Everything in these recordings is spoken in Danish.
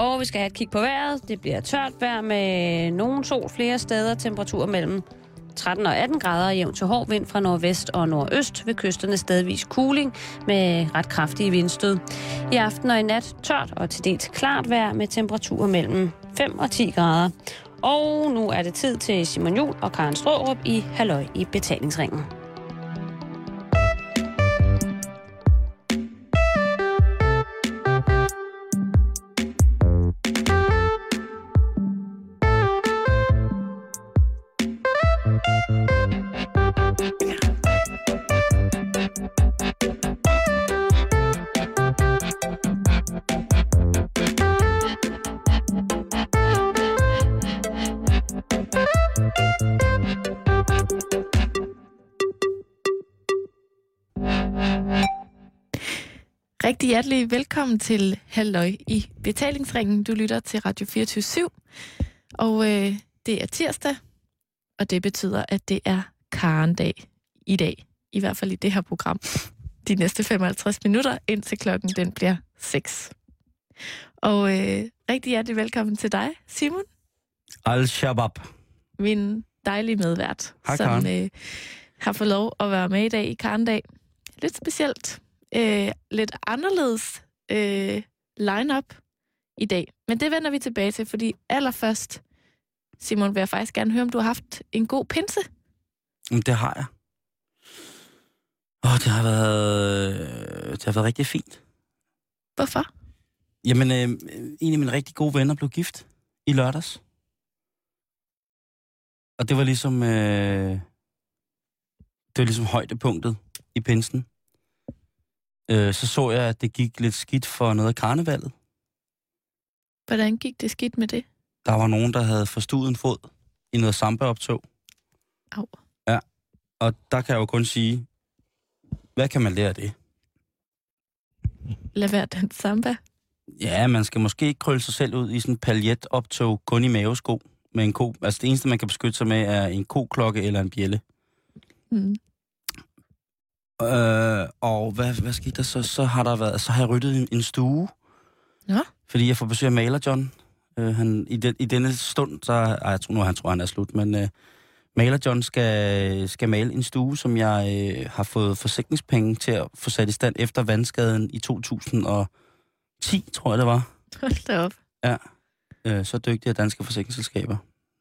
Og vi skal have et kig på vejret. Det bliver tørt vejr med nogen sol flere steder. Temperatur mellem 13 og 18 grader jævn til hård vind fra nordvest og nordøst. Ved kysterne stedvis kuling med ret kraftige vindstød. I aften og i nat tørt og til dels klart vejr med temperaturer mellem 5 og 10 grader. Og nu er det tid til Simon Jul og Karen Strårup i Halløj i betalingsringen. Hjertelig velkommen til Halløj i betalingsringen. Du lytter til Radio 24 og øh, det er tirsdag, og det betyder, at det er Karen-dag i dag. I hvert fald i det her program. De næste 55 minutter, indtil klokken den bliver 6. Og øh, rigtig hjertelig velkommen til dig, Simon, Al-Shabaab. min dejlige medvært, Hej, som øh, har fået lov at være med i dag i Karen-dag. Lidt specielt. Øh, lidt anderledes øh, line-up i dag. Men det vender vi tilbage til, fordi allerførst, Simon, vil jeg faktisk gerne høre, om du har haft en god pinse. Det har jeg. Åh, det har været, det har været rigtig fint. Hvorfor? Jamen, øh, en af mine rigtig gode venner blev gift i lørdags. Og det var ligesom, øh, det var ligesom højdepunktet i pinsen. Øh, så så jeg, at det gik lidt skidt for noget af karnevalet. Hvordan gik det skidt med det? Der var nogen, der havde forstuet en fod i noget samba-optog. Au. Og der kan jeg jo kun sige, hvad kan man lære af det? Lad være den samba. Ja, man skal måske ikke krølle sig selv ud i sådan en paljetoptog kun i mavesko med en ko. Altså det eneste, man kan beskytte sig med, er en koklokke eller en bjælle. Mm. Øh, og hvad, hvad skete der så? Så har der været, så har jeg ryddet en, en stue. Nå. Fordi jeg får besøg af Maler John. Øh, han, i, den, I denne stund, så... Ej, jeg tror nu, han tror, han er slut, men... Øh, Maler John skal, skal male en stue, som jeg øh, har fået forsikringspenge til at få sat i stand efter vandskaden i 2010, tror jeg det var. Hold da op. Øh, så dygtige danske forsikringsselskaber.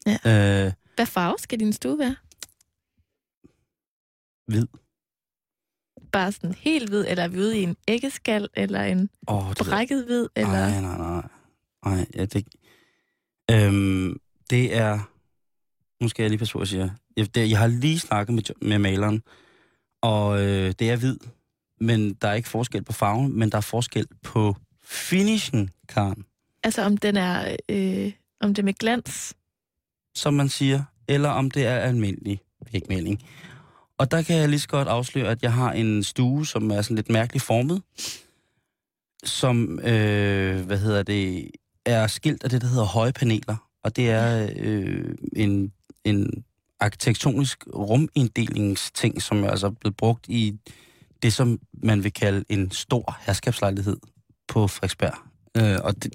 Ja. Øh, Hvad farve skal din stue være? hvid. Bare sådan helt hvid, eller er vi ude i en æggeskal, eller en Åh, det brækket hvid, eller... Nej, nej, nej. Nej, ja, det, øhm, det er... Nu skal jeg lige passe på, at sige. Jeg, det, jeg har lige snakket med, med maleren, og øh, det er hvid, men der er ikke forskel på farven, men der er forskel på finishen, Karen, Altså om den er... Øh, om det er med glans. som man siger, eller om det er almindelig vægmaling. Og der kan jeg lige så godt afsløre, at jeg har en stue, som er sådan lidt mærkeligt formet, som, øh, hvad hedder det, er skilt af det, der hedder høje paneler. Og det er øh, en, en arkitektonisk ruminddelingsting, som er altså blevet brugt i det, som man vil kalde en stor herskabslejlighed på Frederiksberg. Øh, og, det,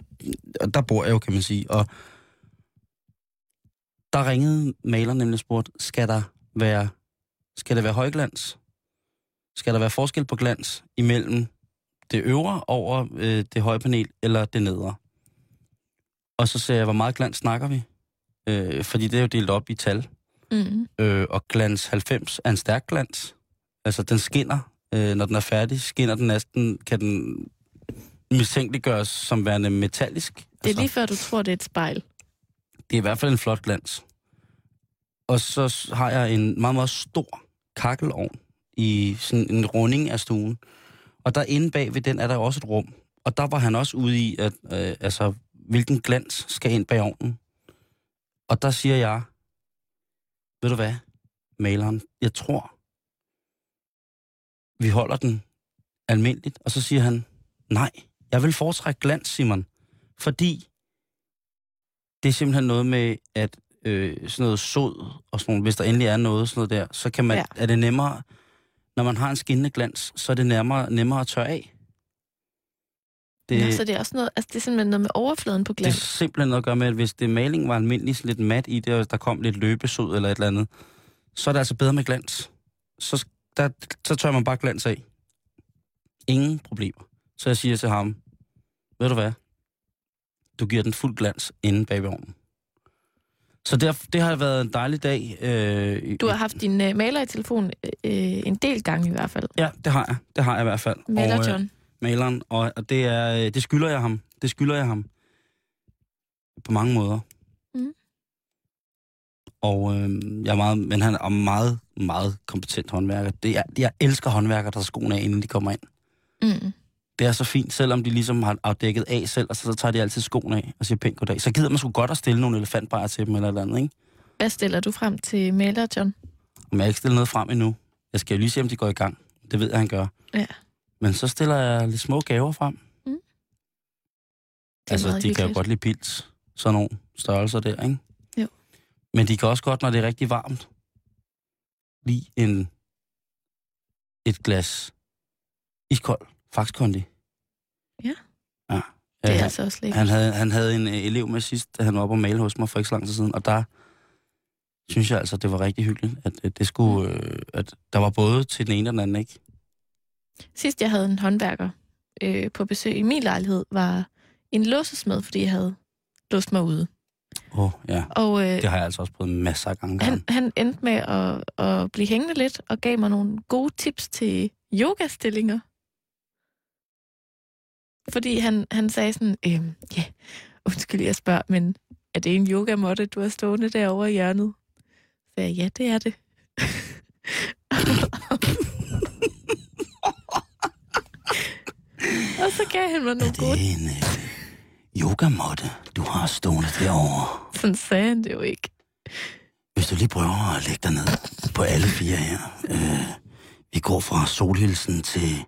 og der bor jeg jo, kan man sige. Og der ringede maleren nemlig og spurgte, skal der være, skal der være højglans? Skal der være forskel på glans imellem det øvre over øh, det høje panel, eller det nedre? Og så sagde jeg, hvor meget glans snakker vi? Øh, fordi det er jo delt op i tal. Mm. Øh, og glans 90 er en stærk glans. Altså, den skinner. Øh, når den er færdig, skinner den næsten, kan den mistænkeliggøres som værende metallisk. Det er altså, lige før, du tror, det er et spejl. det er i hvert fald en flot glans. Og så har jeg en meget, meget stor kakkelovn i sådan en runding af stuen. Og der inde bag ved den er der også et rum. Og der var han også ude i, at, øh, altså, hvilken glans skal ind bag ovnen. Og der siger jeg, ved du hvad, maleren, jeg tror, vi holder den almindeligt. Og så siger han, nej, jeg vil foretrække glans, Simon. Fordi det er simpelthen noget med, at øh, sådan noget sod, og sådan hvis der endelig er noget sådan noget der, så kan man, Ja. ja. er det nemmere, når man har en skinnende glans, så er det nemmere, nemmere at tørre af. Det, Nå, så det er også noget, altså det er simpelthen noget med overfladen på glans? Det er simpelthen noget at gøre med, at hvis det maling var almindelig, sådan lidt mat i det, og der kom lidt løbesod eller et eller andet, så er det altså bedre med glans. Så, der, så tør man bare glans af. Ingen problemer. Så jeg siger til ham, ved du hvad, du giver den fuld glans inden bag ovnen. Så det, det har været en dejlig dag. Øh, du har haft din uh, maler i telefon øh, en del gange i hvert fald. Ja, det har jeg. Det har jeg i hvert fald. Maler John. Øh, maleren, og, og det, er, det skylder jeg ham. Det skylder jeg ham. På mange måder. Mm. Og øh, jeg er meget, men han er meget, meget kompetent håndværker. Det er, jeg elsker håndværkere, der tager skoene af, inden de kommer ind. Mm det er så fint, selvom de ligesom har afdækket af selv, og så, så tager de altid skoene af og siger pænt goddag. Så gider man sgu godt at stille nogle elefantbajer til dem eller eller andet, ikke? Hvad stiller du frem til maler, John? Men jeg har ikke stillet noget frem endnu. Jeg skal jo lige se, om de går i gang. Det ved jeg, han gør. Ja. Men så stiller jeg lidt små gaver frem. Mm. Altså, de hyggeligt. kan jo godt lide pils. Sådan nogle størrelser der, ikke? Jo. Men de kan også godt, når det er rigtig varmt, lige en, et glas iskold Faxkondi. Ja. Ja. Det er øh, altså også lækkert. Han havde, han havde en elev med sidst, da han var oppe og male hos mig for ikke så lang tid siden, og der synes jeg altså, det var rigtig hyggeligt, at, det skulle, øh, at der var både til den ene og den anden, ikke? Sidst jeg havde en håndværker øh, på besøg i min lejlighed, var en låsesmed, fordi jeg havde låst mig ude. Åh, oh, ja. Og, øh, det har jeg altså også prøvet masser af gange. Han, han endte med at, at blive hængende lidt og gav mig nogle gode tips til yogastillinger. Fordi han, han sagde sådan, øhm, ja, undskyld, jeg spørger, men er det en yogamåtte, du har stående derovre i hjørnet? Så jeg, ja, det er det. og så gav han mig nogle gode... Er det en yogamåtte, du har stående derovre? Sådan sagde han det jo ikke. Hvis du lige prøver at lægge dig ned på alle fire her. Uh, vi går fra solhilsen til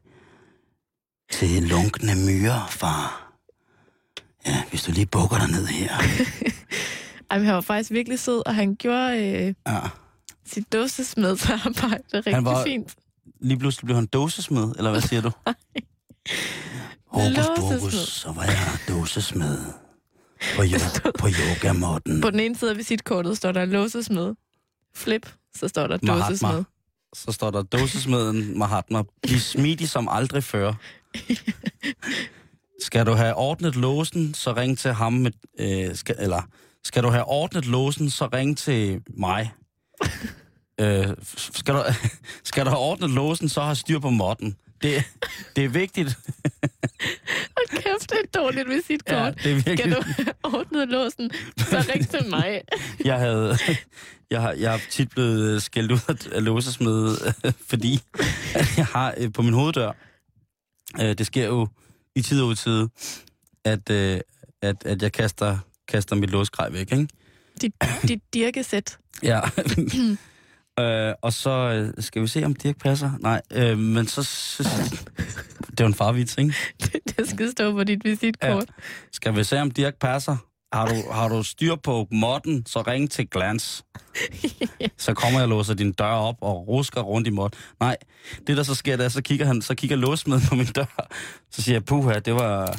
til lunkne myrer, far. Ja, hvis du lige bukker dig ned her. Ej, han var faktisk virkelig sød, og han gjorde øh, ja. sit dåsesmedsarbejde rigtig han var, fint. Lige pludselig blev han dåsesmed, eller hvad siger du? Hokus pokus, så var jeg dåsesmed på, yo- på yogamotten. På den ene side af visitkortet står der låsesmed. Flip, så står der dåsesmed. Så står der dåsesmeden Mahatma. Bliv smidig som aldrig før. skal du have ordnet låsen, så ring til ham med... Øh, skal, eller, skal du have ordnet låsen, så ring til mig. øh, skal, du, skal du have ordnet låsen, så har styr på modden. Det, det er vigtigt. Hold kæft, det er dårligt visitkort. Ja, det er virkelig... Skal du have ordnet låsen, så ring til mig. jeg havde... Jeg har, jeg har tit blevet skældt ud af låsesmed, fordi jeg har øh, på min hoveddør, Øh, det sker jo i tid og tid, at, øh, at, at jeg kaster, kaster mit låsgrej væk, ikke? Dit, dit dirkesæt. ja. øh, og så øh, skal vi se, om Dirk passer. Nej, øh, men så... så det er jo en farvits, ikke? det, det skal stå på dit visitkort. Ja. Skal vi se, om Dirk passer? Har du, har du styr på modden, så ring til Glans. så kommer jeg og låser din dør op og rusker rundt i mod. Nej, det der så sker, der så kigger han, så kigger låsmeden på min dør. Så siger jeg, puha, det var...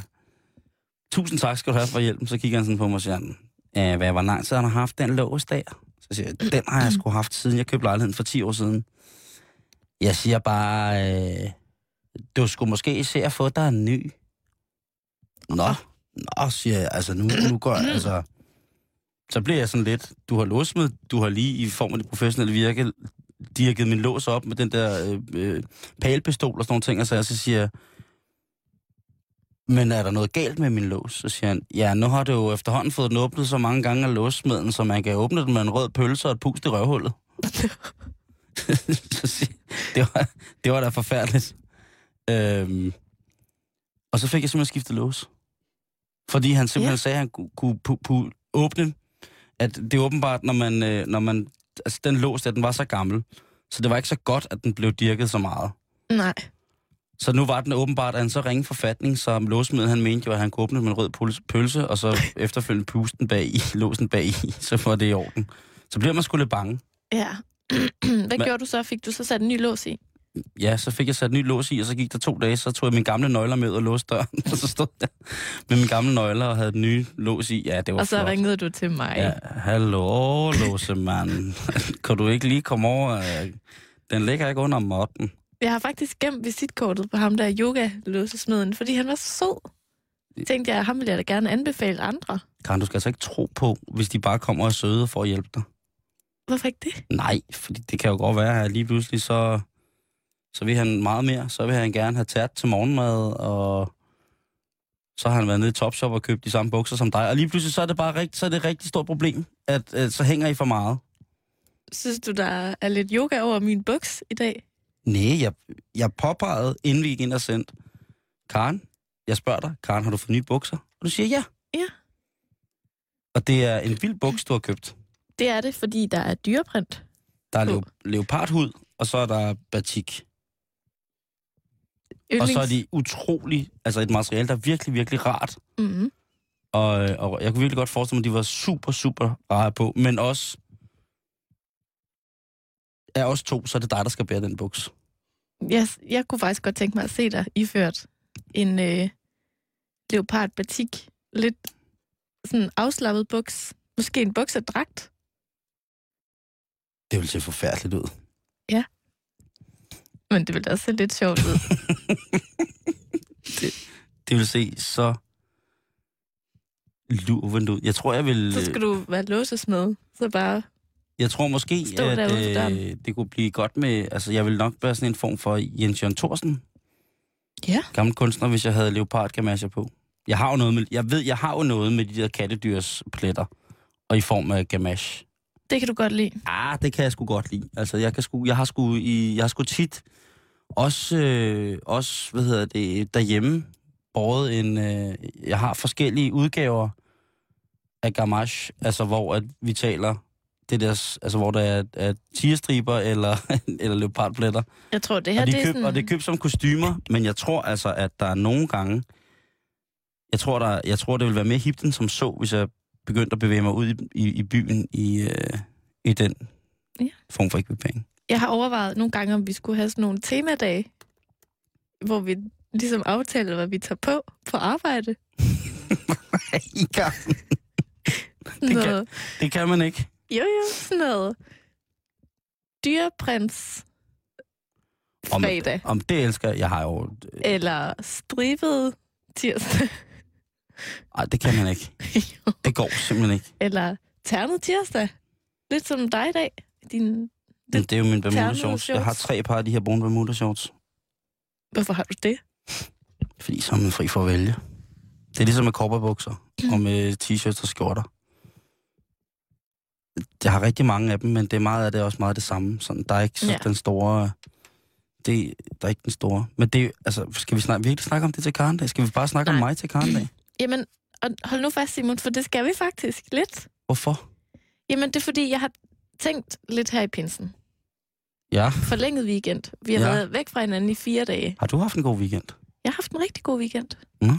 Tusind tak skal du have for hjælpen. Så kigger han sådan på mig og siger, hvad var lang tid han har haft den lås der? Så siger jeg, den har jeg sgu haft siden jeg købte lejligheden for 10 år siden. Jeg siger bare, øh, du skulle måske se at få dig en ny. Nå, nå, siger jeg, altså nu, nu går jeg, altså... Så bliver jeg sådan lidt, du har låsmed, du har lige i form af det professionelle virke, de har givet min lås op med den der øh, øh, palpistol og sådan nogle ting, og så, jeg, så siger jeg, men er der noget galt med min lås? Så siger han, ja, nu har du jo efterhånden fået den åbnet så mange gange af låsmeden, så man kan åbne den med en rød pølse og et pust i røvhullet. så siger, det, var, det var da forfærdeligt. Øhm, og så fik jeg simpelthen skiftet lås. Fordi han simpelthen ja. sagde, at han kunne, kunne pu, åbne. At det er åbenbart, når man, øh, når man... Altså, den lås, at den var så gammel. Så det var ikke så godt, at den blev dirket så meget. Nej. Så nu var den åbenbart af en så ringe forfatning, så låsmeden han mente jo, at han kunne åbne med en rød pølse, og så efterfølgende pusten bag i, låsen bag i, så var det i orden. Så bliver man sgu lidt bange. Ja. Hvad Men, gjorde du så? Fik du så sat en ny lås i? Ja, så fik jeg sat ny lås i, og så gik der to dage, så tog jeg mine gamle nøgler med og låste døren, og så stod jeg med mine gamle nøgler og havde den nye lås i. Ja, det var Og så flot. ringede du til mig. Ja, hallo, låsemand. kan du ikke lige komme over? øh, Den ligger ikke under måtten. Jeg har faktisk gemt visitkortet på ham der yoga-låsesmeden, fordi han var så sød. Tænkte jeg, ham ville jeg da gerne anbefale andre. Karen, du skal altså ikke tro på, hvis de bare kommer og er søde for at hjælpe dig. Hvorfor ikke det? Nej, fordi det kan jo godt være, at lige pludselig så, så vil han meget mere. Så vil han gerne have tært til morgenmad, og så har han været nede i Topshop og købt de samme bukser som dig. Og lige pludselig så er det bare rigt, så er det et rigtig stort problem, at, at så hænger I for meget. Synes du, der er lidt yoga over min buks i dag? Nej, jeg, jeg påpegede, inden vi gik ind og sendte. Karen, jeg spørger dig, Karen, har du fået nye bukser? Og du siger ja. Ja. Og det er en vild buks, du har købt. Det er det, fordi der er dyreprint. Der er leo- leopardhud, og så er der batik. Yndlings... Og så er de utrolig, altså et materiale, der er virkelig, virkelig rart. Mm-hmm. Og, og jeg kunne virkelig godt forestille mig, at de var super, super rare på. Men også, af os to, så er det dig, der skal bære den buks. Jeg, jeg kunne faktisk godt tænke mig at se dig iført en øh, leopard batik. Lidt sådan afslappet buks. Måske en bukserdragt. Det vil se forfærdeligt ud. Men det ville også se lidt sjovt ud. Det vil se så lurvendt ud. Jeg tror, jeg vil... Så skal du være låsesmed. Så bare... Jeg tror måske, Stå at øh, det kunne blive godt med... Altså, jeg vil nok være sådan en form for Jens Jørgen Thorsen. Ja. Gammel kunstner, hvis jeg havde leopardgamasjer på. Jeg har jo noget med... Jeg ved, jeg har jo noget med de der kattedyrs pletter. Og i form af gamache. Det kan du godt lide. Ah, det kan jeg sgu godt lide. Altså, jeg, kan sgu, jeg har sgu i, jeg har sgu tit også, øh, også, hvad hedder det, derhjemme båret en, øh, jeg har forskellige udgaver af gamache, altså hvor at vi taler det der, altså hvor der er, er tigerstriber eller, eller leopardpletter. Jeg tror, det her og, de det er køb, sådan... og det er købt som kostymer, men jeg tror altså, at der er nogle gange, jeg tror, der, jeg tror det vil være mere hipt end som så, hvis jeg begyndte at bevæge mig ud i, i, i byen i, øh, i den Ja. form for ekvipering. Jeg har overvejet nogle gange, om vi skulle have sådan nogle temadage, hvor vi ligesom aftaler, hvad vi tager på på arbejde. I gang. Det kan- Det kan man ikke. jo, jo, sådan noget dyreprins Om- fredag. Om det elsker jeg. Jeg har jo... Eller stribet tirsdag. Ej, det kan man ikke. Det går simpelthen ikke. Eller ternet tirsdag. Lidt som dig i dag. Din... Men det er jo min Bermuda shorts. Jeg har tre par af de her brune Bermuda shorts. Hvorfor har du det? Fordi så er man fri for at vælge. Det er ligesom med kopperbukser og med t-shirts og skjorter. Jeg har rigtig mange af dem, men det er meget af det er også meget det samme. Sådan, der er ikke så Ja. den store... Det, der er ikke den store. Men det, altså, skal vi snakke, virkelig snakke om det til Karen dag? Skal vi bare snakke Nej. om mig til Karen dag? Jamen, og hold nu fast, Simon, for det skal vi faktisk lidt. Hvorfor? Jamen, det er fordi, jeg har tænkt lidt her i pinsen. Ja. Forlænget weekend. Vi har Ja. været væk fra hinanden i fire dage. Har du haft en god weekend? Jeg har haft en rigtig god weekend. Nå.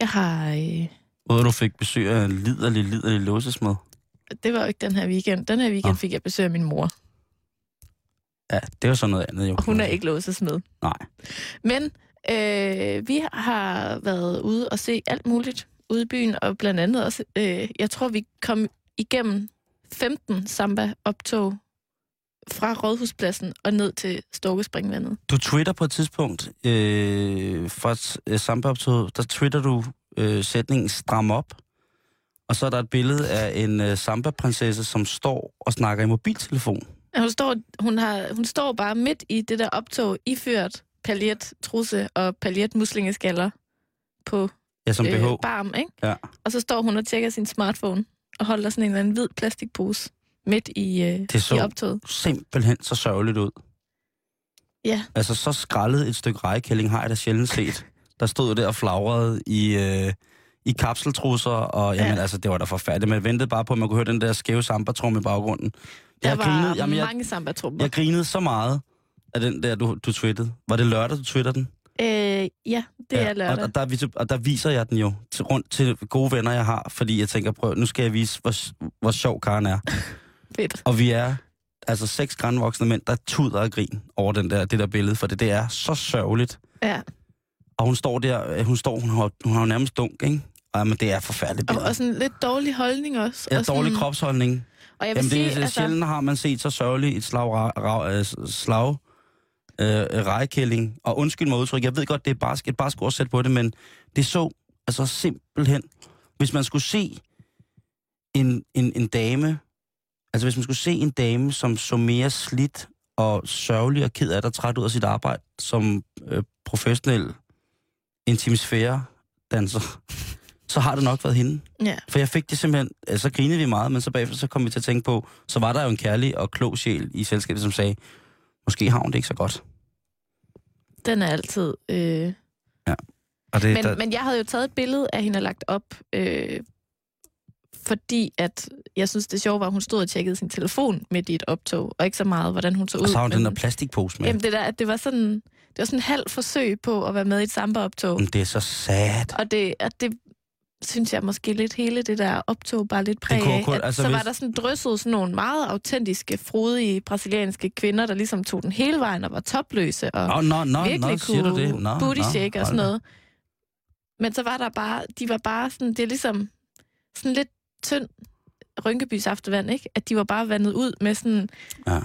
Jeg har... Øh, Hvor du fik besøg af en liderlig, liderlig låsesmed. det var jo ikke den her weekend. Den her weekend Nå. fik jeg besøg af min mor. Ja, det var sådan noget andet, jo. Og hun er ikke låsesmed. Nej. Men øh, vi har været ude og se alt muligt ude i byen, og blandt andet også, øh, jeg tror, vi kom igennem 15 samba-optog fra Rådhuspladsen og ned til Storkespringvandet. Du twitter på et tidspunkt, øh, et øh, sambaoptog, der twitter du øh, sætningen stram op, og så er der et billede af en øh, samba-prinsesse, som står og snakker i mobiltelefon. Hun står, hun, har, hun står bare midt i det der optog, iført paljet trusse og paljet muslingeskaller på Ja, som BH. øh, barm, ikke? Ja. Og så står hun og tjekker sin smartphone og holder sådan en eller anden hvid plastikpose midt i, øh, Det så i optoget. simpelthen så sørgeligt ud. Ja. Altså, så skrællet et stykke rejekælling har jeg da sjældent set. Der stod der og flagrede i, øh, i kapseltrusser, og jamen, Ja. altså, det var da forfærdeligt. Man ventede bare på, at man kunne høre den der skæve samba i baggrunden. Der Jeg var grinede, jamen, jeg, mange samba-trummer. jeg grinede så meget af den der, du, du twittede. Var det lørdag, du twittede den? Øh, ja, det er lørdag. Og, og, der, og der viser jeg den jo til, rundt til gode venner, jeg har, fordi jeg tænker, prøv, nu skal jeg vise, hvor, hvor sjov Karen er. Fedt. Og vi er, altså seks grænvoksne mænd, der tuder og grin over den der, det der billede, for det, det er så sørgeligt. Ja. Og hun står der, øh, hun står, hun har, hun har jo nærmest dunk, ikke? Og, men det er forfærdeligt Og, billede. og sådan lidt dårlig holdning også. Ja, og sådan, dårlig kropsholdning. Og jeg vil Jamen, sige, det er altså, sjældent har man set så sørgeligt et slag, ra, ra, øh, slag øh, rejekælling. Og undskyld mig udtryk, jeg ved godt, det er bare et bare skulle sætte på det, men det så altså simpelthen, hvis man skulle se en, en, en dame, altså hvis man skulle se en dame, som så mere slidt og sørgelig og ked af det træt ud af sit arbejde som øh, professionel intimisfære danser, så har det nok været hende. Ja. For jeg fik det simpelthen, øh, så grinede vi meget, men så bagefter så kom vi til at tænke på, så var der jo en kærlig og klog sjæl i selskabet, som sagde, måske har hun det ikke så godt. Den er altid... Øh... Og det, Men, der, men jeg havde jo taget et billede af hende og lagt op, øh, fordi at jeg synes, det sjove var, at hun stod og tjekkede sin telefon midt i et optog, og ikke så meget, hvordan hun så ud. og så har hun den men- der plastikpose med. Jamen det der, at det var sådan, det var sådan en halv forsøg på at være med i et samba-optog. Men det er så sad. Og det, og det synes jeg måske lidt hele det der optog bare lidt præg kunne af. at altså, så var hvis- der sådan drysset sådan nogle meget autentiske, frodige brasilianske kvinder, der ligesom tog den hele vejen og var topløse og Åh, nå, nå, virkelig nå, siger du kunne det? Nå, booty shake og hold sådan da. noget. Men så var der bare, de var bare sådan, det er ligesom sådan lidt tynd Rynkebys aftervand, ikke? At de var bare vandet ud med sådan Ja.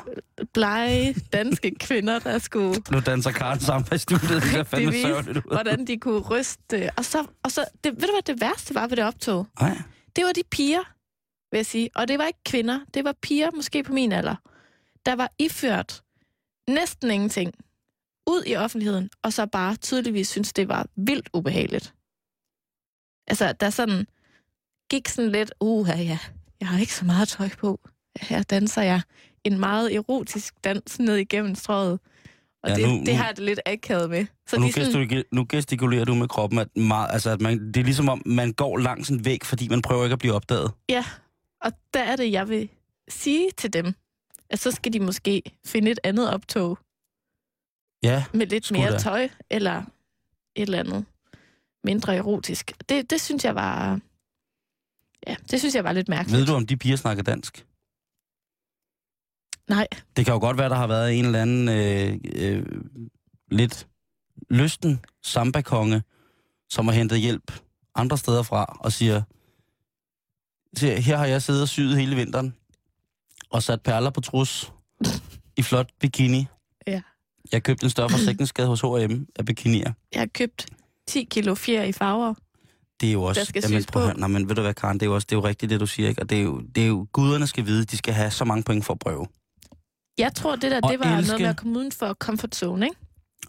blege danske kvinder, der skulle Nu danser Karen sammen i studiet, det ser fandme sørgeligt ud. hvordan de kunne ryste. Og så, og så det, ved du hvad det værste var ved det optog? Nej, Det var de piger, vil jeg sige. Og det var ikke kvinder, det var piger, måske på min alder, der var iført næsten ingenting ud i offentligheden, og så bare tydeligvis synes det var vildt ubehageligt. Altså, der sådan gik sådan lidt, uh, ja, jeg har ikke så meget tøj på. Her danser jeg en meget erotisk dans ned igennem strøget. Og Ja, det, nu- det har jeg det lidt akavet med. Så nu, de sådan, gestikulerer, nu gestikulerer du med kroppen, at, meget, altså, at man, det er ligesom om, man går langs en væg, fordi man prøver ikke at blive opdaget. Ja, og der er det, jeg vil sige til dem, at så skal de måske finde et andet optog Ja, med lidt mere da. tøj, eller et eller andet mindre erotisk. Det, det synes jeg var... Ja, det synes jeg var lidt mærkeligt. ved du, om de piger snakker dansk? Nej, Det kan jo godt være, der har været en eller anden øh, øh, lidt lysten samba-konge, som har hentet hjælp andre steder fra og siger, "Se, her har jeg siddet og syet hele vinteren og sat perler på trus i flot bikini. Ja. Jeg købte en større forsikringsskade hos H&M af bikinier. jeg har købt 10 kilo fjer i farver. Det er jo også... Der skal jamen, prøv på. Nej, men ved du hvad, Karen, det er jo også det er jo rigtigt, det du siger, ikke? Og det er, jo, det er jo... Guderne skal vide, de skal have så mange point for at prøve. Jeg tror, det der, Og det var elske- noget med at komme uden for comfort zone, ikke?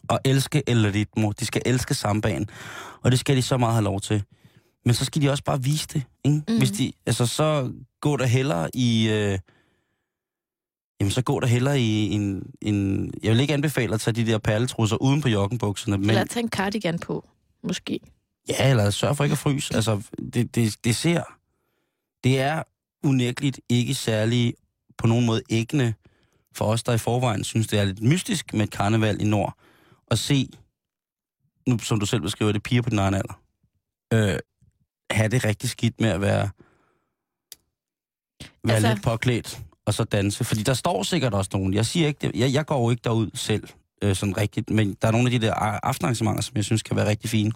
og elske El Ritmo. De skal elske sambaen. Og det skal de så meget have lov til. Men så skal de også bare vise det. Ikke? Mm. Hvis de, altså, så går der hellere i... Øh, jamen, så går der hellere i en, en... Jeg vil ikke anbefale at tage de der perletrusser uden på joggenbukserne. Men, Men... Eller tage en cardigan på, måske. Ja, eller sørg for ikke at fryse. Altså, det, det, det ser... Det er unægteligt ikke særlig på nogen måde æggende for os, der i forvejen synes, det er lidt mystisk med et karneval i Nord, at se, nu som du selv beskriver det, piger på din egen alder, øh, have det rigtig skidt med at være, være altså... Lidt påklædt og så danse. Fordi der står sikkert også nogen. Jeg siger ikke det. Jeg, jeg går jo ikke derud selv øh, sådan rigtigt, men der er nogle af de der aftenarrangementer, som jeg synes kan være rigtig fine.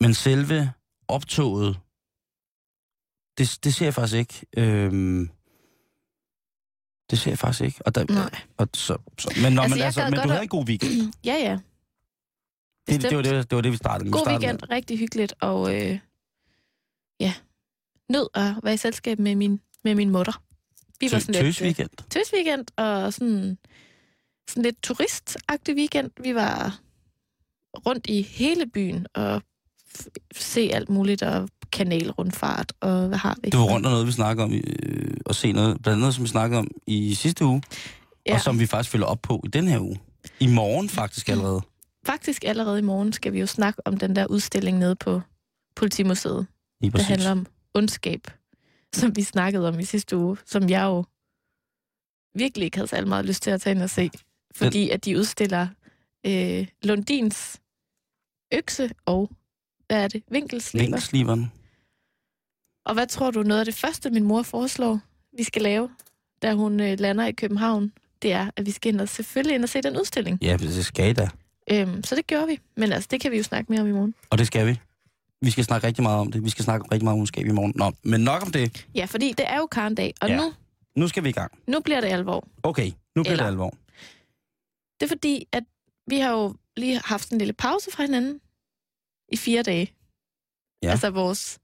Men selve optoget, det, det ser jeg faktisk ikke. Øhm, det ser jeg faktisk ikke. Og der, Nej. og så, så, men, når, Altså, jeg altså, men du godt havde en god weekend. Ja, ja. Det, det, var det, det var det, vi startede med. God startede weekend, rigtig hyggeligt, og øh, ja, nød at være i selskab med min, med min mutter. Vi var Med sådan tø, lidt... tøs weekend. Øh, tøs weekend, og sådan, sådan lidt turistagtig weekend. Vi var rundt i hele byen og se alt muligt, og kanalrundfart, og hvad har vi? Det var rundt om noget, vi snakkede om, øh, og se noget, blandt andet, som vi snakkede om i sidste uge, ja. Og som vi faktisk følger op på i den her uge. I morgen faktisk allerede. Faktisk allerede i morgen skal vi jo snakke om den der udstilling nede på Politimuseet. Lige der præcis. handler om ondskab, som vi snakkede om i sidste uge, som jeg jo virkelig ikke havde særlig meget lyst til at tage ind og se, fordi at de udstiller øh, Lundins økse og, hvad er det, vinkelsliber. Vinkelsliveren. Og hvad tror du, noget af det første, min mor foreslår, vi skal lave, da hun øh, lander i København, det er, at vi skal ind og selvfølgelig ind og se den udstilling. Ja, det skal I da. Øhm, så det gjorde vi. Men altså, det kan vi jo snakke mere om i morgen. Og det skal vi. Vi skal snakke rigtig meget om det. Vi skal snakke rigtig meget om ondskab i morgen. Nå, men nok om det. Ja, fordi det er jo Karendag, og ja. nu, Nu skal vi i gang. nu bliver det alvor. Okay, nu bliver Eller- det alvor. Det er fordi, at vi har jo lige haft en lille pause fra hinanden i fire dage. Ja. Altså vores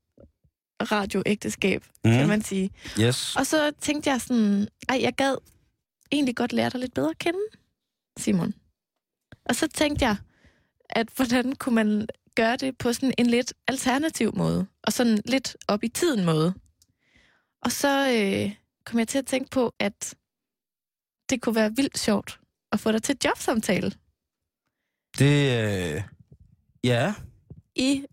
radioægteskab, mm. kan Mm. man sige. Yes. Og så tænkte jeg sådan, ej, jeg gad egentlig godt lære dig lidt bedre at kende, Simon. Og så tænkte jeg, at hvordan kunne man gøre det på sådan en lidt alternativ måde, og sådan lidt op i tiden måde. Og så øh, kom jeg til at tænke på, at det kunne være vildt sjovt at få dig til jobsamtale Det, øh, ja, i...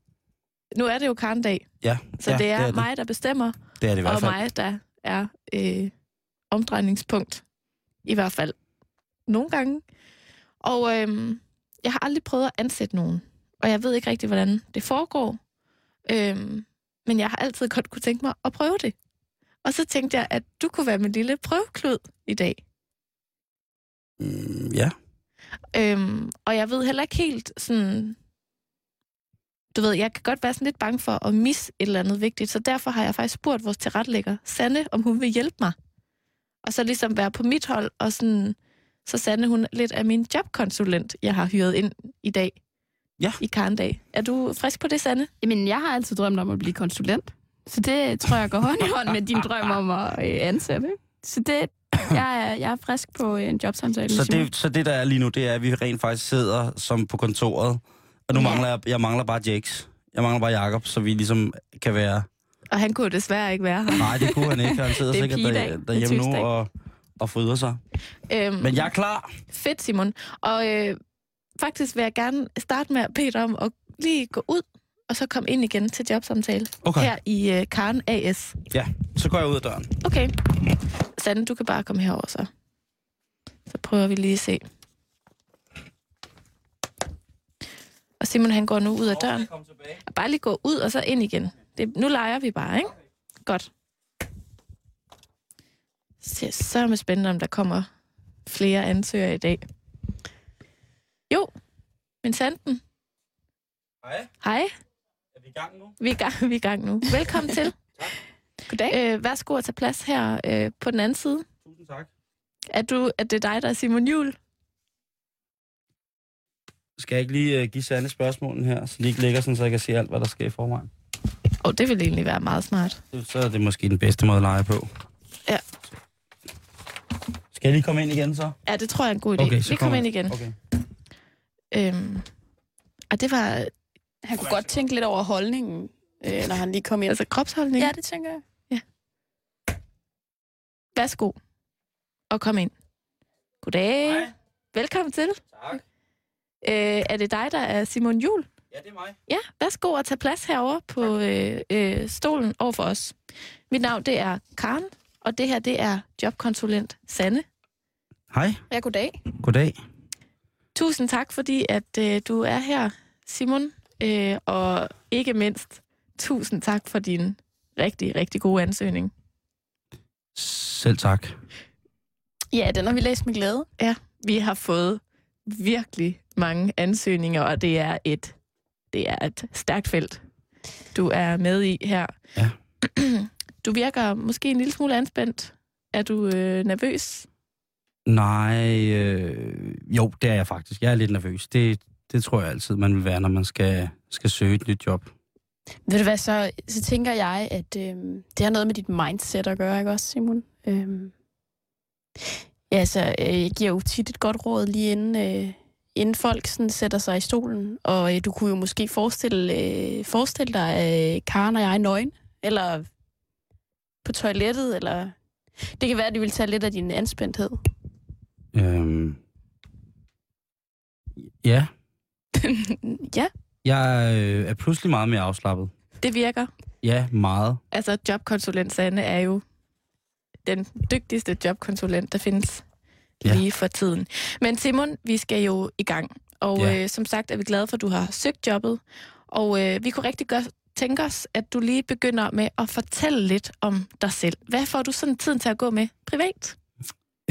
Nu er det jo karndag, ja. så ja, det er, det er det. mig, der bestemmer, Det er det i hvert og fald. mig, der er øh, omdrejningspunkt. I hvert fald nogle gange. Og øhm, jeg har aldrig prøvet at ansætte nogen. Og jeg ved ikke rigtig, hvordan det foregår. Øhm, men jeg har altid godt kunne tænke mig at prøve det. Og så tænkte jeg, at du kunne være min lille prøveklud i dag. Mm, ja. Øhm, og jeg ved heller ikke helt sådan... Du ved, jeg kan godt være sådan lidt bange for at misse et eller andet vigtigt, så derfor har jeg faktisk spurgt vores tilrettelægger, Sanne, om hun vil hjælpe mig. Og så ligesom være på mit hold, og sådan... Så Sanne, hun lidt af min jobkonsulent, jeg har hyret ind i dag. Ja. I Karndag. Er du frisk på det, Sanne? Jamen, jeg har altid drømt om at blive konsulent. Så det tror jeg går hånd i hånd med din drøm om at øh, ansætte. Så det, jeg er, jeg er frisk på en jobsamtale. Så det, så det, der er lige nu, det er, at vi rent faktisk sidder som på kontoret. Og nu Ja. mangler jeg, jeg mangler bare Jakes. Jeg mangler bare Jakob, så vi ligesom kan være... Og han kunne desværre ikke være her. Nej, det kunne han ikke. Han sidder er sikkert der, er derhjemme nu og, og fryder sig. Øhm, Men jeg er klar. Fedt, Simon. Og øh, faktisk vil jeg gerne starte med at bede dig om at lige gå ud, og så komme ind igen til jobsamtale. Okay. Her i øh, Karen AS. Ja, så går jeg ud af døren. Okay. Sande, du kan bare komme herover så. Så prøver vi lige at se. Og Simon, han går nu ud af døren. Og bare lige gå ud, og så ind igen. Det, nu leger vi bare, ikke? Godt. Det er så med spændende, om der kommer flere ansøgere i dag. Jo, men Sanden. Hej, Hej, er vi i gang nu? vi er i gang, vi er i gang nu. Velkommen til. Goddag. Øh, værsgo at tage plads her øh, på den anden side. Tusind tak. Er, du, er det dig, der er Simon Jul? Skal jeg ikke lige uh, give Sande spørgsmålene her, så de ikke ligger sådan, så jeg kan se alt, hvad der sker i forvejen? Åh, oh, det ville egentlig være meget smart. Det- Så er det måske den bedste måde at lege på. Ja. Skal jeg lige komme ind igen så? Ja, det tror jeg er en god idé. Okay, så vi kommer ind igen. Okay. Øhm, og det var Han kunne godt tænke lidt over holdningen, øh, når han lige kom ind. altså kropsholdning. Ja, det tænker jeg. Værsgo. Og kom ind. Goddag. Hej. Velkommen til. Tak. Øh, er det dig, der er Simon Jul? Ja, det er mig. Ja, værsgo at tage plads herover på øh, øh, stolen over for os. Mit navn, det er Karen, og det her, det er jobkonsulent Sanne. Hej, Ja, goddag. goddag. Tusind tak, fordi at øh, du er her, Simon. Øh, og ikke mindst, tusind tak for din rigtig, rigtig gode ansøgning. Selv tak. Ja, den har vi læst med glæde. Vi har fået virkelig mange ansøgninger, og det er et, det er et stærkt felt, du er med i her. Ja. Du virker måske en lille smule anspændt. Er du øh, nervøs? Nej, øh, jo, det er jeg faktisk. Jeg er lidt nervøs. Det, det tror jeg altid, man vil være, når man skal, skal søge et nyt job. Ved du hvad, så, så tænker jeg, at øh, det har noget med dit mindset at gøre, ikke også, Simon? Øh, ja, så øh, jeg giver jo tit et godt råd lige inden, øh, inden folk sådan sætter sig i stolen. Og øh, du kunne jo måske forestille, øh, forestille dig, øh, Karen og jeg nøgen, eller på toilettet, eller... Det kan være, at de vil tage lidt af din anspændthed. Øhm, ja, ja, jeg øh, er pludselig meget mere afslappet. Det virker. Ja, meget. Altså, jobkonsulent Sanne er jo den dygtigste jobkonsulent, der findes Ja. lige for tiden. Men Simon, vi skal jo i gang. Og ja. øh, som sagt er vi glade for, at du har søgt jobbet. Og øh, vi kunne rigtig godt tænke os, at du lige begynder med at fortælle lidt om dig selv. Hvad får du sådan tiden til at gå med privat?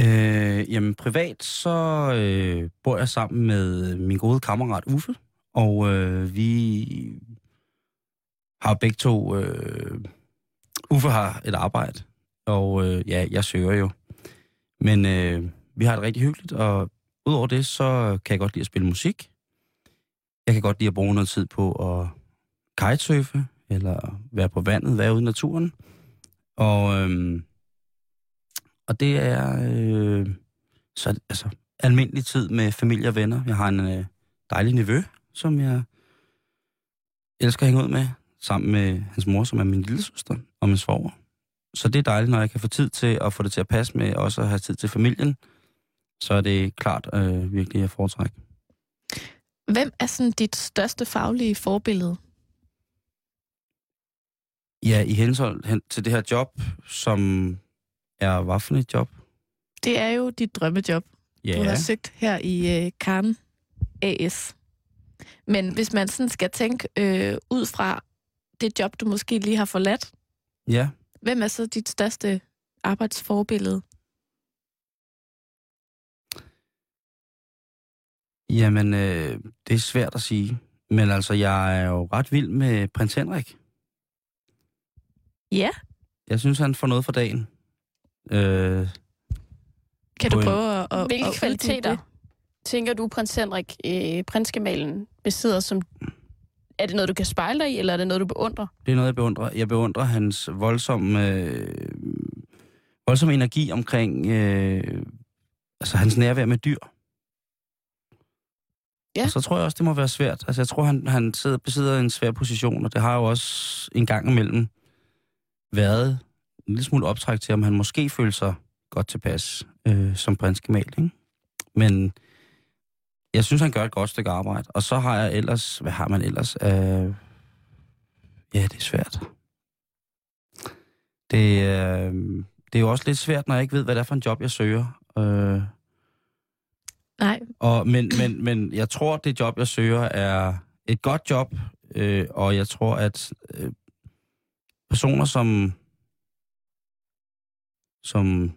Øh, jamen, privat, så øh, bor jeg sammen med min gode kammerat Uffe, og øh, vi har begge to... Øh, Uffe har et arbejde, og øh, ja, jeg søger jo. Men øh, vi har det rigtig hyggeligt, og udover det, så kan jeg godt lide at spille musik. Jeg kan godt lide at bruge noget tid på at kitesurfe, eller være på vandet, være ude i naturen. Og, øh, og det er øh, så, altså, almindelig tid med familie og venner. Jeg har en øh, dejlig nevø, som jeg elsker at hænge ud med, sammen med hans mor, som er min lille søster, og min svoger. Så det er dejligt, når jeg kan få tid til at få det til at passe med, også at have tid til familien. Så er det klart øh, virkelig at foretrække. Hvem er sådan dit største faglige forbillede? Ja, i henhold hen til det her job, som er hvad for et job? Det er jo dit drømmejob. Ja, Du har søgt her i øh, Karen AS. Men hvis man sådan skal tænke øh, ud fra det job, du måske lige har forladt, ja. Hvem er så dit største arbejdsforbillede? Jamen, øh, det er svært at sige. Men altså, jeg er jo ret vild med prins Henrik. Ja. Jeg synes, han får noget for dagen. Øh, Kan du prøve at, at Hvilke at kvaliteter det? tænker du, prins Henrik, øh, prinsgemalen, besidder som... Er det noget, du kan spejle dig i, eller er det noget, du beundrer? det er noget, jeg beundrer. Jeg beundrer hans voldsomme, øh, voldsomme energi omkring øh, altså hans nærvær med dyr. Ja. Og så tror jeg også, det må være svært. Altså, jeg tror, han, han sidder, besidder en svær position, og det har jo også en gang imellem været en lille smule optræk til, om han måske føler sig godt tilpas øh, som prinsgemal, ikke? Men jeg synes, han gør et godt stykke arbejde. Og så har jeg ellers... Hvad har man ellers? Øh, ja, det er svært. Det, øh, det er jo også lidt svært, når jeg ikke ved, hvad det er for en job, jeg søger. Øh, Nej, og, men, men, men jeg tror, det job, jeg søger, er et godt job, øh, og jeg tror, at øh, personer, som, som